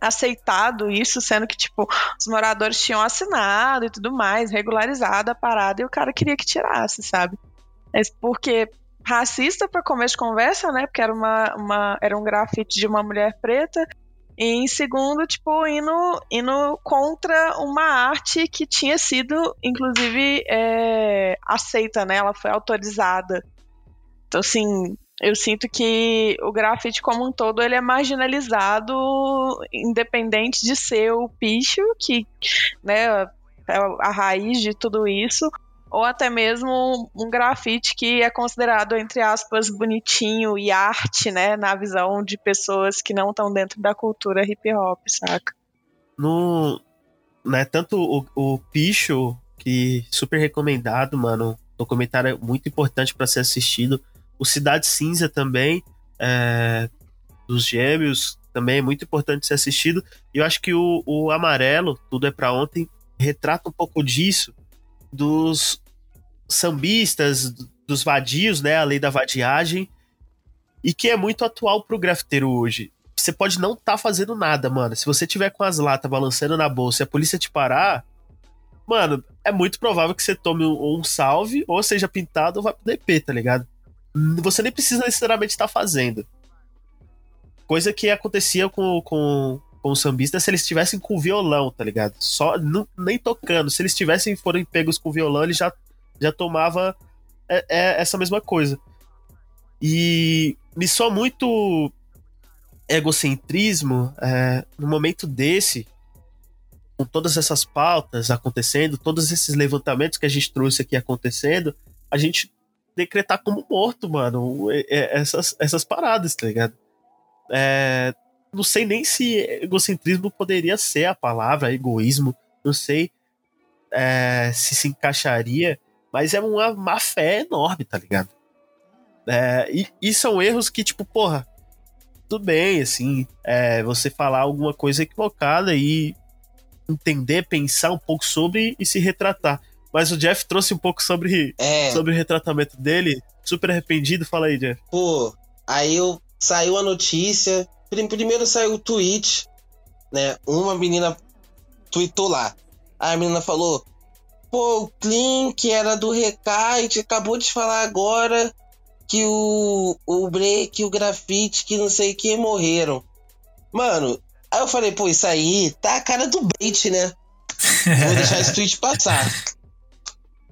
aceitado isso, sendo que, tipo, os moradores tinham assinado e tudo mais, regularizado a parada, e o cara queria que tirasse, sabe? Mas porque racista para começo de conversa, né? Porque era, uma, uma, era um grafite de uma mulher preta. E em segundo, tipo, indo, indo contra uma arte que tinha sido, inclusive, é, aceita, né? Ela foi autorizada. Então, assim, eu sinto que o grafite como um todo ele é marginalizado, independente de ser o picho, que né, é a raiz de tudo isso, ou até mesmo um grafite que é considerado, entre aspas, bonitinho e arte, né, na visão de pessoas que não estão dentro da cultura hip hop, saca? No, né, tanto o, o Picho, que super recomendado, mano, documentário muito importante para ser assistido, o Cidade Cinza também, é, dos Gêmeos, também é muito importante ser assistido. E eu acho que o, o Amarelo, Tudo é para Ontem, retrata um pouco disso, dos sambistas, dos vadios, né? A lei da vadiagem. E que é muito atual pro grafiteiro hoje. Você pode não estar tá fazendo nada, mano. Se você tiver com as latas balançando na bolsa e a polícia te parar, mano, é muito provável que você tome um, um salve, ou seja pintado ou vá pro DP, tá ligado? Você nem precisa necessariamente estar fazendo. Coisa que acontecia com, com, com os sambistas se eles estivessem com violão, tá ligado? Só não, nem tocando. Se eles tivessem forem pegos com violão, ele já, já tomava é, é essa mesma coisa. E me soa muito egocentrismo é, no momento desse, com todas essas pautas acontecendo, todos esses levantamentos que a gente trouxe aqui acontecendo, a gente decretar como morto, mano, essas, essas paradas, tá ligado? É, não sei nem se egocentrismo poderia ser a palavra, egoísmo, não sei é, se se encaixaria, mas é uma má fé enorme, tá ligado? É, e, e, são erros que, tipo, porra, tudo bem, assim, é, você falar alguma coisa equivocada e entender, pensar um pouco sobre e se retratar. Mas o Jeff trouxe um pouco sobre, é. sobre o retratamento dele. Super arrependido. Fala aí, Jeff. Pô, aí eu, saiu a notícia. Primeiro saiu o tweet, né? Uma menina tweetou lá. Aí a menina falou: pô, o Clean, que era do Recite, acabou de falar agora que o, o Break, o Grafite, que não sei o que, morreram. Mano, aí eu falei, pô, isso aí tá a cara do bait, né? Vou deixar esse tweet passar. [laughs]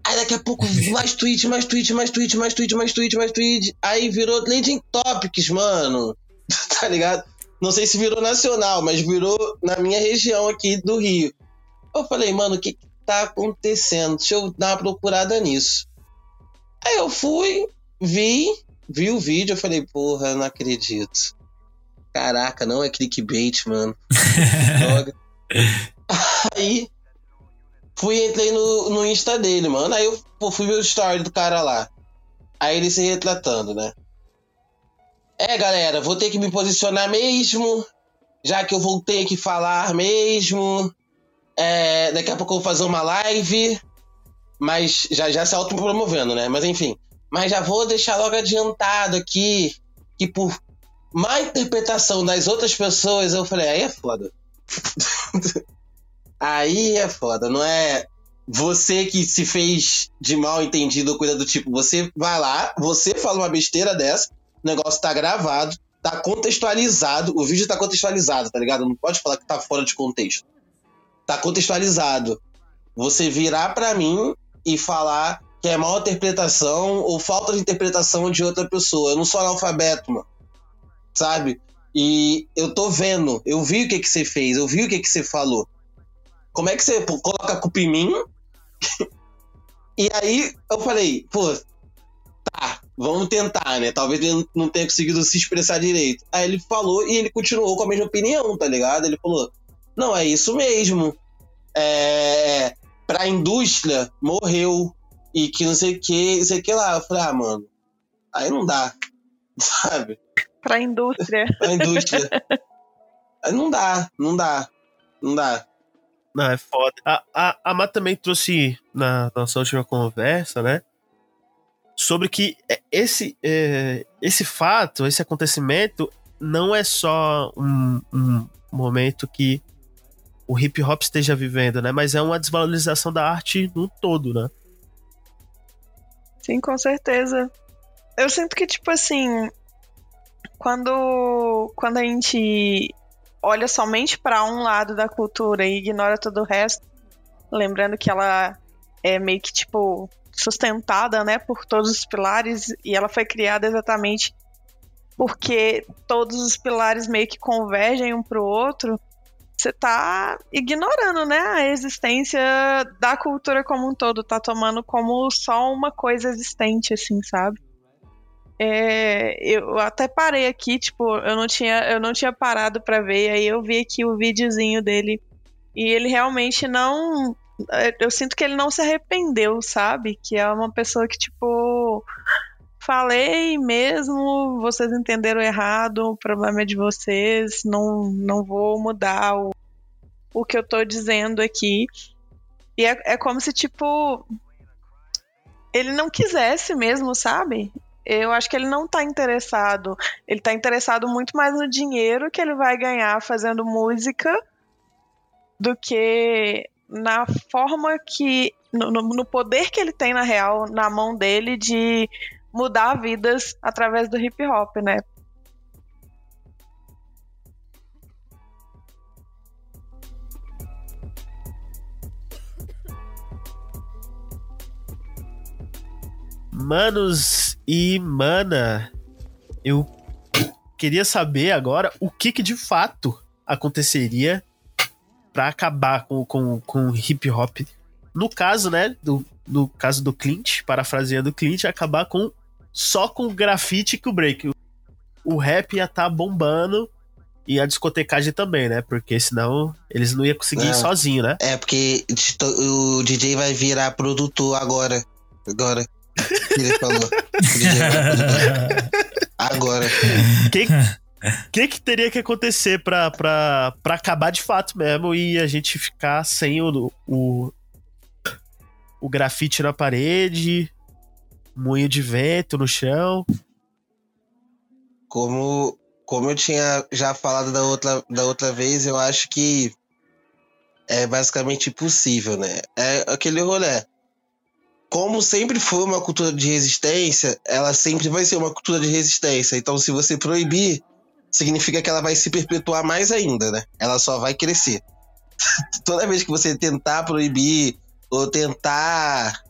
Aí daqui a pouco, mais tweet, mais tweet, mais tweet, mais tweet, mais tweet, mais tweet. Aí virou Legend Topics, mano. [laughs] tá ligado? Não sei se virou nacional, mas virou na minha região aqui do Rio. Eu falei, mano, o que, que tá acontecendo? Deixa eu dar uma procurada nisso. Aí eu fui, vi, vi o vídeo, eu falei, porra, não acredito. Caraca, não é clickbait, mano. [laughs] Droga. Aí fui entrei no, no Insta dele, mano. Aí eu pô, fui ver o story do cara lá. Aí ele se retratando, né? É, galera, vou ter que me posicionar mesmo, já que eu vou ter que falar mesmo. É, daqui a pouco eu vou fazer uma live, mas já já se autopromovendo, né? Mas enfim, mas já vou deixar logo adiantado aqui que por má interpretação das outras pessoas, eu falei, aí é foda. [laughs] aí é foda, não é você que se fez de mal entendido coisa do tipo. Você vai lá, você fala uma besteira dessa, o negócio tá gravado, tá contextualizado, o vídeo tá contextualizado, tá ligado? Não pode falar que tá fora de contexto. Tá contextualizado. Você virar para mim e falar que é mal interpretação ou falta de interpretação de outra pessoa. Eu não sou analfabeto, mano. Sabe? E eu tô vendo, eu vi o que que você fez, eu vi o que que você falou. Como é que você coloca a culpa em mim? [laughs] e aí eu falei, pô, tá, vamos tentar, né? Talvez ele não tenha conseguido se expressar direito. Aí ele falou e ele continuou com a mesma opinião, tá ligado? Ele falou, não, é isso mesmo. É, pra indústria, morreu. E que não sei o que, não sei o que lá. Eu falei, ah, mano, aí não dá, [laughs] sabe? Pra indústria. pra indústria. [laughs] aí não dá, não dá, não dá. Não, é foda. A, a, a Má também trouxe na nossa última conversa, né? Sobre que esse, é, esse fato, esse acontecimento, não é só um, um momento que o hip hop esteja vivendo, né? Mas é uma desvalorização da arte no todo, né? Sim, com certeza. Eu sinto que, tipo assim, quando, quando a gente olha somente para um lado da cultura e ignora todo o resto, lembrando que ela é meio que, tipo, sustentada, né, por todos os pilares e ela foi criada exatamente porque todos os pilares meio que convergem um pro outro, você tá ignorando, né, a existência da cultura como um todo, tá tomando como só uma coisa existente, assim, sabe? É, eu até parei aqui, tipo, eu não tinha, eu não tinha parado para ver, aí eu vi aqui o videozinho dele e ele realmente não, eu sinto que ele não se arrependeu, sabe? Que é uma pessoa que tipo falei mesmo, vocês entenderam errado, o problema é de vocês, não, não vou mudar o, o que eu tô dizendo aqui. E é, é como se, tipo, ele não quisesse mesmo, sabe? Eu acho que ele não tá interessado. Ele tá interessado muito mais no dinheiro que ele vai ganhar fazendo música do que na forma que. No, no poder que ele tem, na real, na mão dele de mudar vidas através do hip hop, né? Manos e mana, eu queria saber agora o que, que de fato aconteceria para acabar com, com, com hip hop. No caso, né, do, no caso do Clint, parafraseando o Clint, acabar com só com o grafite que o break. O rap ia estar tá bombando e a discotecagem também, né? Porque senão eles não iam conseguir Não. ir sozinho, né? É, porque o DJ vai virar produtor agora. Agora. [laughs] Ele falou. [laughs] Agora. Que, que que teria que acontecer pra, pra, pra acabar de fato mesmo e a gente ficar sem o, o, o grafite na parede, moinho de vento no chão? Como, como eu tinha já falado da outra, da outra vez, eu acho que é basicamente impossível, né? É aquele rolê. Como sempre foi uma cultura de resistência, ela sempre vai ser uma cultura de resistência. Então, se você proibir, significa que ela vai se perpetuar mais ainda, né? Ela só vai crescer. [laughs] Toda vez que você tentar proibir ou tentar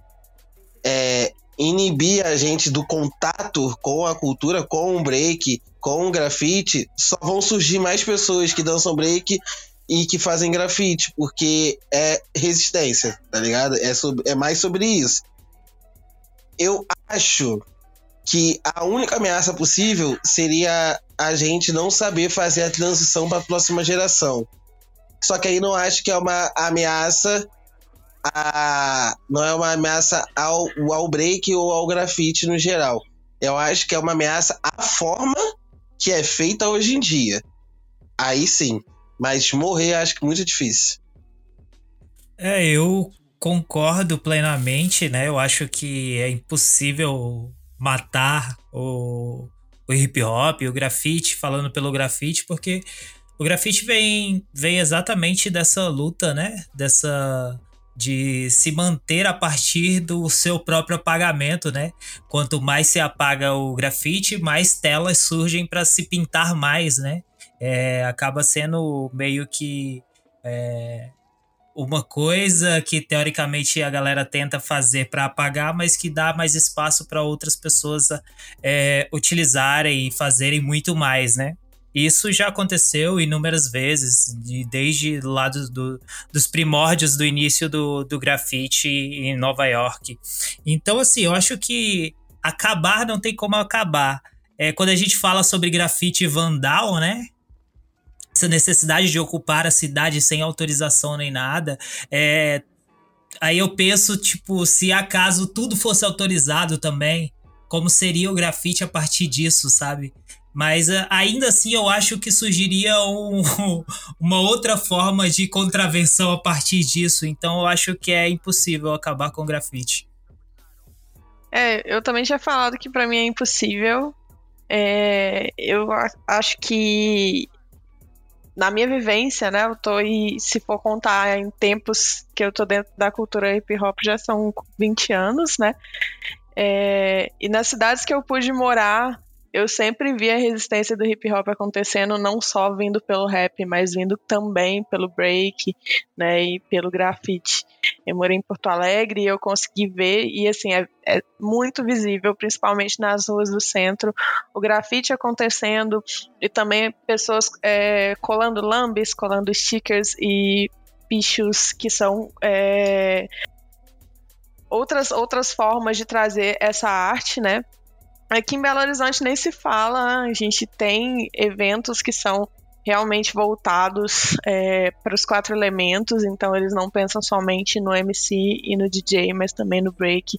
é, inibir a gente do contato com a cultura, com o break, com o grafite, só vão surgir mais pessoas que dançam break e que fazem grafite, porque é resistência, tá ligado? É, sobre, é mais sobre isso. Eu acho que a única ameaça possível seria a gente não saber fazer a transição para a próxima geração. Só que aí não acho que é uma ameaça a, não é uma ameaça ao, ao break ou ao grafite no geral. Eu acho que é uma ameaça à forma que é feita hoje em dia. Aí sim. Mas morrer acho que é muito difícil. É, eu concordo plenamente, né? Eu acho que é impossível matar o, o hip hop, o grafite, falando pelo grafite, porque o grafite vem, vem exatamente dessa luta, né? Dessa de se manter a partir do seu próprio apagamento, né? Quanto mais se apaga o grafite, mais telas surgem para se pintar mais, né? É, acaba sendo meio que é, uma coisa que teoricamente a galera tenta fazer para apagar, mas que dá mais espaço para outras pessoas é, utilizarem e fazerem muito mais, né? Isso já aconteceu inúmeras vezes, de, desde lá do, do, dos primórdios do início do, do grafite em Nova York. Então, assim, eu acho que acabar não tem como acabar. É, quando a gente fala sobre grafite vandal, né? Essa necessidade de ocupar a cidade sem autorização nem nada, é, aí eu penso, tipo, se acaso tudo fosse autorizado também, como seria o grafite a partir disso, sabe? Mas eh, ainda assim eu acho que surgiria um, [laughs] uma outra forma de contravenção a partir disso. Então eu acho que é impossível acabar com o grafite. É, eu também tinha falado que para mim é impossível. É, eu acho que na minha vivência, né, eu tô aí, se for contar em tempos que eu tô dentro da cultura hip hop, já são 20 anos, né? É, e nas cidades que eu pude morar, eu sempre vi a resistência do hip hop acontecendo não só vindo pelo rap, mas vindo também pelo break, né, e pelo grafite. Eu morei em Porto Alegre e eu consegui ver, e assim, é, é muito visível, principalmente nas ruas do centro, o grafite acontecendo e também pessoas é, colando lambes, colando stickers e bichos que são é, outras, outras formas de trazer essa arte, né? Aqui em Belo Horizonte nem se fala, a gente tem eventos que são realmente voltados é, para os quatro elementos, então eles não pensam somente no MC e no DJ, mas também no break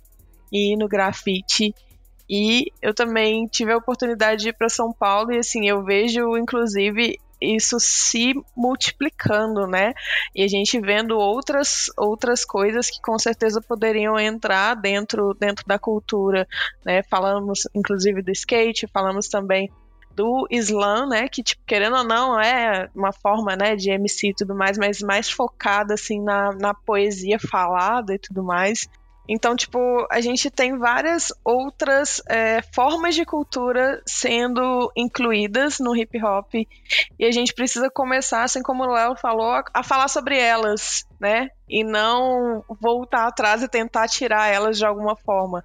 e no grafite. E eu também tive a oportunidade de ir para São Paulo e assim, eu vejo inclusive isso se multiplicando, né? E a gente vendo outras outras coisas que com certeza poderiam entrar dentro dentro da cultura, né? Falamos inclusive do skate, falamos também do slam, né, que tipo, querendo ou não é uma forma, né, de MC e tudo mais, mas mais focada assim na, na poesia falada e tudo mais. Então, tipo, a gente tem várias outras é, formas de cultura sendo incluídas no hip hop e a gente precisa começar, assim como o Léo falou, a, a falar sobre elas, né? E não voltar atrás e tentar tirar elas de alguma forma.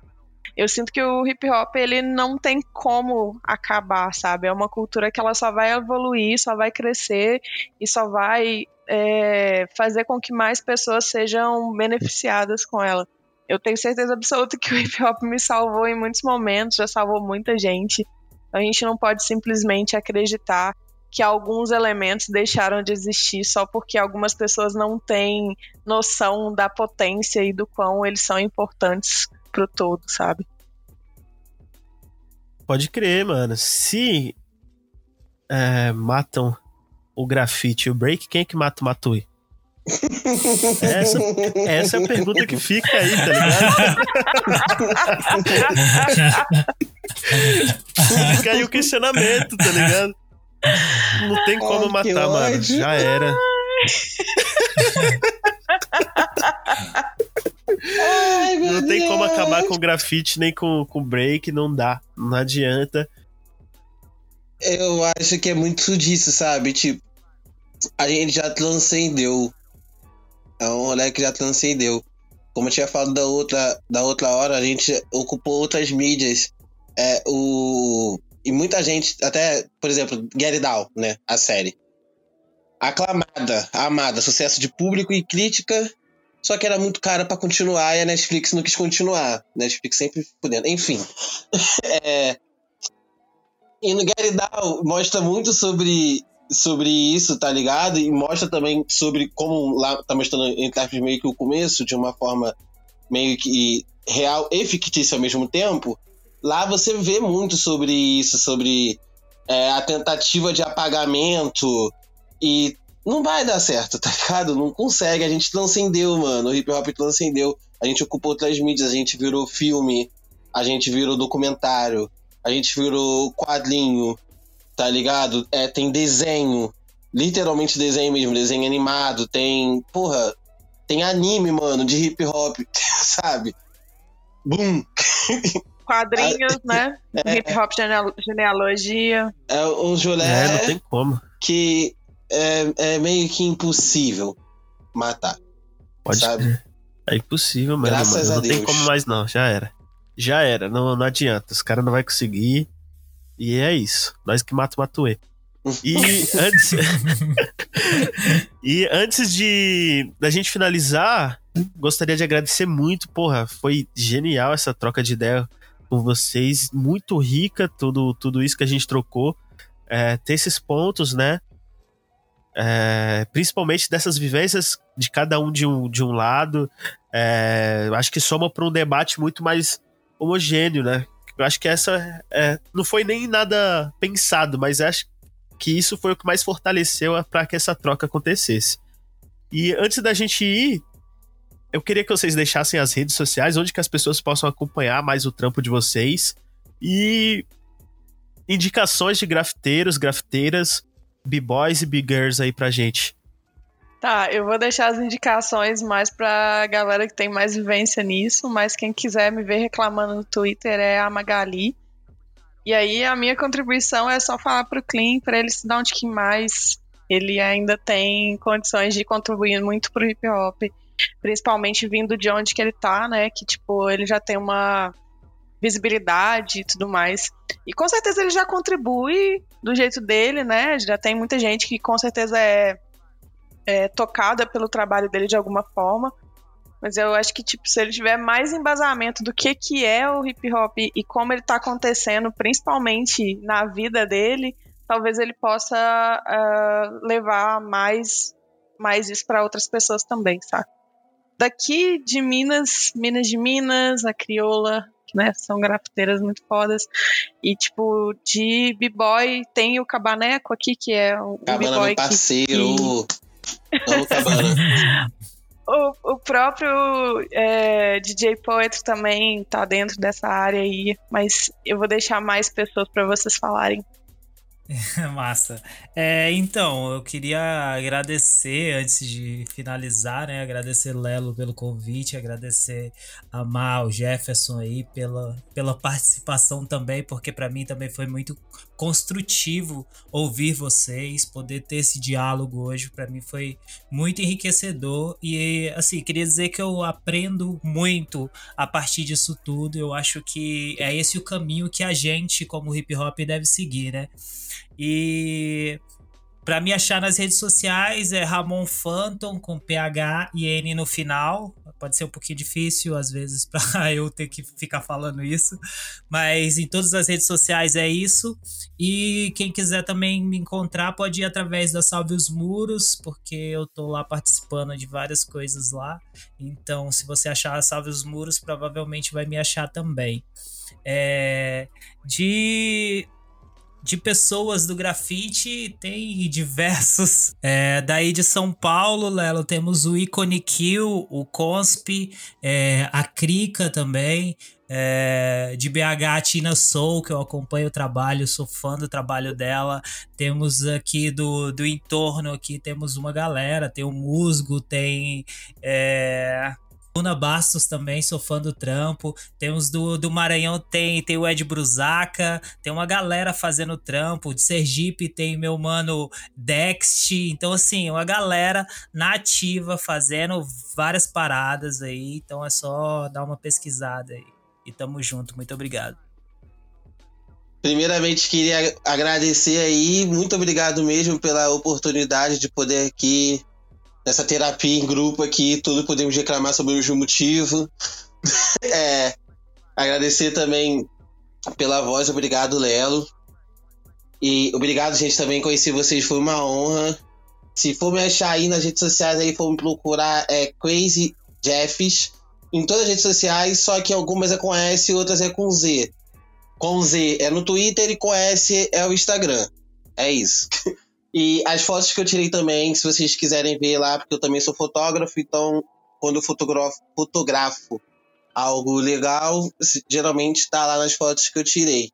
Eu sinto que o hip hop ele não tem como acabar, sabe? É uma cultura que ela só vai evoluir, só vai crescer e só vai é, fazer com que mais pessoas sejam beneficiadas com ela eu tenho certeza absoluta que o hip hop me salvou em muitos momentos, já salvou muita gente. A gente não pode simplesmente acreditar que alguns elementos deixaram de existir só porque algumas pessoas não têm noção da potência e do quão eles são importantes pro todo, sabe? Pode crer, mano. Se é, matam o grafite e o break, quem é que mata o Matui? Essa, essa é a pergunta que fica aí, tá ligado? fica aí o questionamento, tá ligado? Não tem como matar, mano. Já era. Ai, não Deus. tem como acabar com grafite nem com, com break, não dá, não adianta. Eu acho que é muito disso, sabe? Tipo, a gente já transcendeu. É um rolê que já transcendeu. Como eu tinha falado da outra, da outra hora, a gente ocupou outras mídias. É, o... E muita gente, até, por exemplo, Get It Down, né? A série. Aclamada, amada, sucesso de público e crítica. Só que era muito cara para continuar e a Netflix não quis continuar. Netflix sempre fudendo. Enfim. [laughs] é... E no Get Down mostra muito sobre sobre isso, tá ligado? E mostra também sobre como lá tá mostrando entre meio que o começo, de uma forma meio que real e fictícia ao mesmo tempo. Lá você vê muito sobre isso, sobre é, a tentativa de apagamento e não vai dar certo, [laughs] tá ligado? Não consegue, a gente transcendeu, mano. O hip hop transcendeu. A gente ocupou outras mídias, a gente virou filme, a gente virou documentário, a gente virou quadrinho, tá ligado? É, tem desenho, literalmente desenho mesmo, desenho animado, tem, porra, tem anime, mano, de hip hop, [laughs] sabe? Boom! [laughs] Quadrinhos, né? É. Hip hop geneal- genealogia. É um jolé É, não tem como. que é, é meio que impossível matar. Pode sabe? É impossível mesmo, Graças mano. a Não tem Deus. como mais, não. Já era. Já era. Não, não adianta. Os caras não vão conseguir. E é isso. Nós que mata o Matuê. E [laughs] antes. [laughs] e antes de da gente finalizar, gostaria de agradecer muito. Porra, foi genial essa troca de ideia com vocês. Muito rica tudo, tudo isso que a gente trocou. É, ter esses pontos, né? É, principalmente dessas vivências de cada um de um, de um lado. É, acho que soma para um debate muito mais homogêneo, né? Eu acho que essa é, não foi nem nada pensado, mas acho que isso foi o que mais fortaleceu para que essa troca acontecesse. E antes da gente ir, eu queria que vocês deixassem as redes sociais, onde que as pessoas possam acompanhar mais o trampo de vocês e indicações de grafiteiros, grafiteiras, b-boys e b-girls aí pra gente. Tá, eu vou deixar as indicações mais pra galera que tem mais vivência nisso, mas quem quiser me ver reclamando no Twitter é a Magali. E aí a minha contribuição é só falar pro Clean pra ele se dar um tiquinho mais. Ele ainda tem condições de contribuir muito pro hip hop, principalmente vindo de onde que ele tá, né? Que tipo, ele já tem uma visibilidade e tudo mais. E com certeza ele já contribui do jeito dele, né? Já tem muita gente que com certeza é é, tocada pelo trabalho dele de alguma forma. Mas eu acho que, tipo, se ele tiver mais embasamento do que, que é o hip hop e como ele tá acontecendo, principalmente na vida dele, talvez ele possa ah, levar mais, mais isso para outras pessoas também, sabe? Daqui de Minas, Minas de Minas, a Crioula, né? São grafiteiras muito fodas. E, tipo, de b-boy tem o Cabaneco aqui, que é um Cabana, b-boy que- parceiro. Amo Cabana. [laughs] O, o próprio é, DJ Poetry também tá dentro dessa área aí, mas eu vou deixar mais pessoas para vocês falarem. [laughs] Massa. É, então, eu queria agradecer, antes de finalizar, né? Agradecer Lelo pelo convite, agradecer a Mal, Jefferson aí pela, pela participação também, porque para mim também foi muito construtivo ouvir vocês, poder ter esse diálogo hoje, para mim foi muito enriquecedor e assim, queria dizer que eu aprendo muito a partir disso tudo. Eu acho que é esse o caminho que a gente, como hip hop, deve seguir, né? E para me achar nas redes sociais é Ramon Phantom com PH e N no final. Pode ser um pouquinho difícil às vezes [laughs] para eu ter que ficar falando isso, mas em todas as redes sociais é isso. E quem quiser também me encontrar pode ir através da Salve os Muros, porque eu tô lá participando de várias coisas lá. Então, se você achar Salve os Muros, provavelmente vai me achar também. É, de de pessoas do grafite, tem diversos. [laughs] É, daí de São Paulo, Lelo, temos o Icone Kill, o Consp, é, a Krika também. É, de BH, a Tina Soul, que eu acompanho o trabalho, sou fã do trabalho dela. Temos aqui do, do entorno, aqui temos uma galera, tem o Musgo, tem... É, Luna Bastos também, sou fã do trampo. Temos do, do Maranhão, tem, tem o Ed Brusaca, tem uma galera fazendo trampo. De Sergipe tem meu mano Dext. Então, assim, uma galera nativa fazendo várias paradas aí. Então é só dar uma pesquisada aí. E tamo junto, muito obrigado. Primeiramente, queria agradecer aí, muito obrigado mesmo pela oportunidade de poder aqui, nessa terapia em grupo aqui, todos podemos reclamar sobre o mesmo motivo. [laughs] é, agradecer também pela voz, obrigado, Lelo. E obrigado, gente, também conhecer vocês, foi uma honra. Se for me achar aí nas redes sociais, aí for me procurar, é Crazy Jeffs, em todas as redes sociais, só que algumas é com S e outras é com Z com Z é no Twitter e com S é o Instagram. É isso. [laughs] E as fotos que eu tirei também, se vocês quiserem ver lá, porque eu também sou fotógrafo, então quando eu fotografo, fotografo algo legal, geralmente tá lá nas fotos que eu tirei.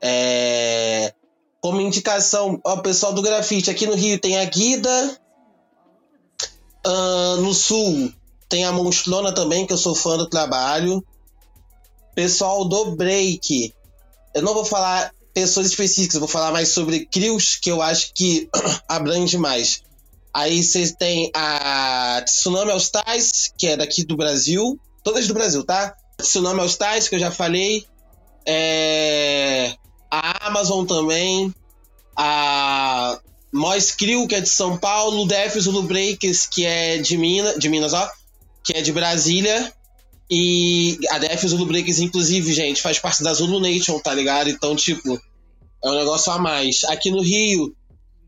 É... Como indicação, ó, pessoal do grafite, aqui no Rio tem a Guida, uh, no Sul tem a Monstrona também, que eu sou fã do trabalho. Pessoal do Break, eu não vou falar pessoas específicas, vou falar mais sobre crios que eu acho que [clears throat] abrange mais. Aí vocês têm a Tsunami All Stars, que é daqui do Brasil. Todas do Brasil, tá? Tsunami All Stars, que eu já falei. É... A Amazon também. A Mois Crew, que é de São Paulo. Def Zulu Breakers, que é de Minas, de Minas, ó. Que é de Brasília. E a DF Zulu Breakers, inclusive, gente, faz parte da Zulu Nation, tá ligado? Então, tipo, é um negócio a mais. Aqui no Rio,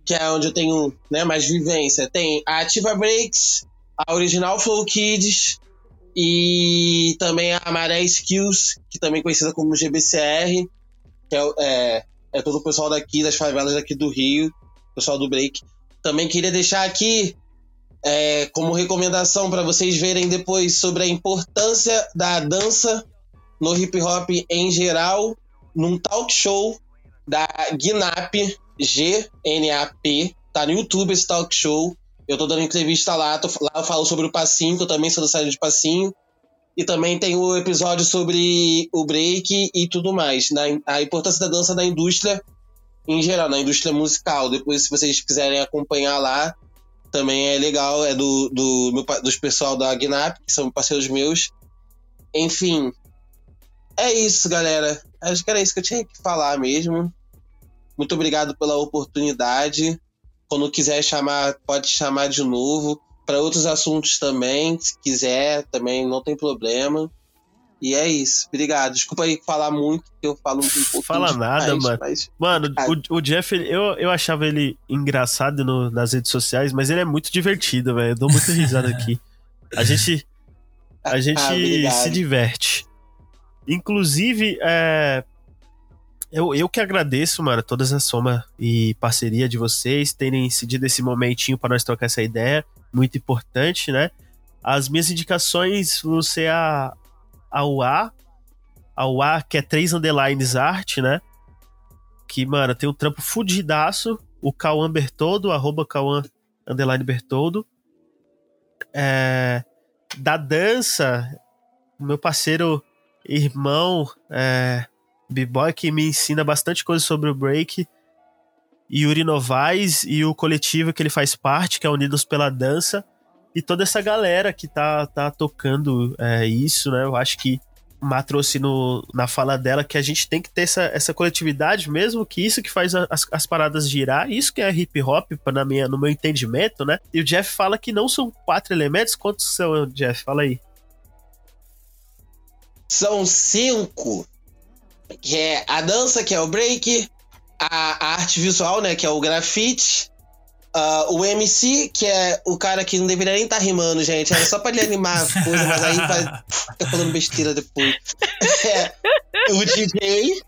que é onde eu tenho né, mais vivência, tem a Ativa Breaks, a Original Flow Kids e também a Maré Skills, que também é conhecida como GBCR, que é, é, é todo o pessoal daqui, das favelas daqui do Rio, pessoal do Break. Também queria deixar aqui é, como recomendação para vocês verem depois sobre a importância da dança no hip hop em geral, num talk show da GNAP, G-N-A-P, tá no YouTube esse talk show. Eu tô dando entrevista lá, tô, lá eu falo sobre o passinho, que eu também sou da série de passinho. E também tem o episódio sobre o break e tudo mais. Na, a importância da dança na indústria em geral, na indústria musical. Depois, se vocês quiserem acompanhar lá, também é legal, é do, do meu, dos pessoal da Gnap, que são parceiros meus. Enfim, é isso, galera. Acho que era isso que eu tinha que falar mesmo. Muito obrigado pela oportunidade. Quando quiser chamar, pode chamar de novo. Para outros assuntos também, se quiser, também não tem problema. E é isso. Obrigado. Desculpa aí falar muito, que eu falo um pouco. Fala nada, demais, mano. Mas... Mano, o, o Jeff, eu, eu achava ele engraçado no, nas redes sociais, mas ele é muito divertido, velho. Eu dou muita risada aqui. A gente. [laughs] A gente Ah, se diverte. Inclusive, é, eu, eu que agradeço, mano, toda essa soma e parceria de vocês terem cedido esse momentinho para nós trocar essa ideia. Muito importante, né? As minhas indicações vão ser a, a UA, a que é 3 underlines art, né? Que, mano, tem um trampo fudidaço. O Cauã Bertoldo, arroba Cauã underline Bertoldo. É, da dança, meu parceiro irmão, é, B-Boy, que me ensina bastante coisa sobre o break. Yuri Novaes e o coletivo que ele faz parte, que é Unidos pela Dança. E toda essa galera que tá, tá tocando é, isso, né? Eu acho que Má trouxe no, na fala dela que a gente tem que ter essa, essa coletividade mesmo, que isso que faz as, as paradas girar, isso que é hip hop, na minha, no meu entendimento, né? E o Jeff fala que não são quatro elementos. Quantos são, Jeff? Fala aí. São cinco. Que é a dança, que é o break, a, a arte visual, né, que é o grafite, ah, o MC, que é o cara que não deveria nem estar rimando, gente. Era só pra ele animar as coisas, mas aí vai ficar falando besteira depois. [laughs] É, o DJ.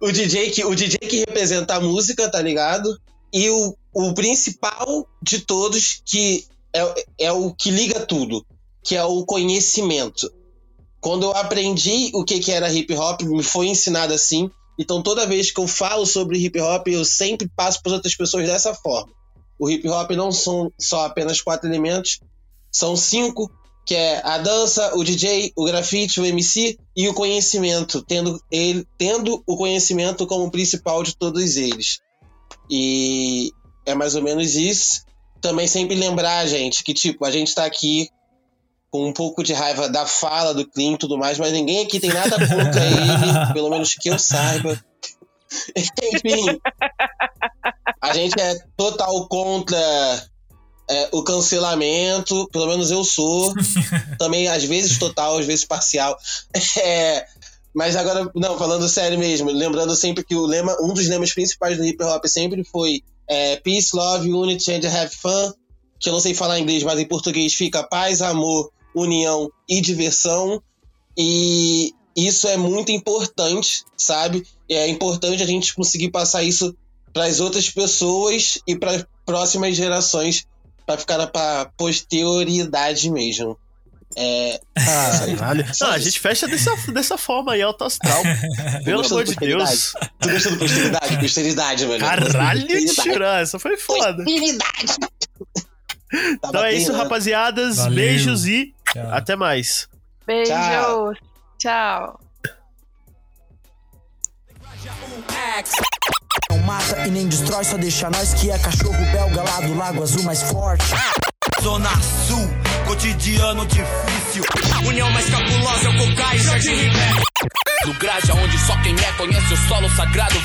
O DJ, que, o DJ que representa a música, tá ligado? E o, o principal de todos, que é, é o que liga tudo, que é o conhecimento. Quando eu aprendi o que, que era hip hop, me foi ensinado assim. Então, toda vez que eu falo sobre hip hop, eu sempre passo para outras pessoas dessa forma. O hip hop não são só apenas quatro elementos, são cinco, que é a dança, o DJ, o grafite, o MC e o conhecimento, tendo, ele, tendo o conhecimento como principal de todos eles. E é mais ou menos isso. Também sempre lembrar, gente, que tipo, a gente tá aqui com um pouco de raiva da fala do Clean e tudo mais, mas ninguém aqui tem nada contra [laughs] ele, pelo menos que eu saiba. Enfim, [laughs] a gente é total contra é, o cancelamento, pelo menos eu sou. [laughs] Também, às vezes total, às vezes parcial. É, mas agora, não, falando sério mesmo, lembrando sempre que o lema, um dos lemas principais do hip hop sempre foi é, Peace, Love, Unity and Have Fun, que eu não sei falar em inglês, mas em português fica paz, amor, união e diversão. E isso é muito importante, sabe? É importante a gente conseguir passar isso para as outras pessoas e para próximas gerações, para ficar para posterioridade mesmo. É. Caralho. Não, a gente fecha dessa, dessa forma aí, alto astral. [laughs] Pelo amor de Deus. Tu gostou do posteridade? Posteridade, velho. Caralho, tirar, essa foi foda. Posteridade. Tá Então é isso, né? rapaziadas. Valeu. Beijos e Tchau. até mais. Beijos. Tchau. Tchau. Não mata e nem destrói, só deixa nós que é cachorro belga lá do Lago Azul mais forte. Zona Sul, cotidiano difícil. União mais cabulosa é o Cocai, Jardim Ribeiro. Do Graja, onde só quem é conhece o solo sagrado.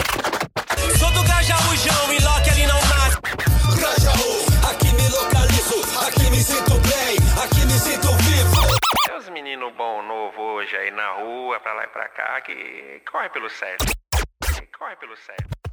Sou do Grajaújão e Loki ali não nasce. Grajaú, aqui me localizo, aqui me sinto bem, aqui me sinto vivo. Tem uns meninos bom novo hoje aí na rua, pra lá e pra cá, que corre pelo certo corre pelo céu.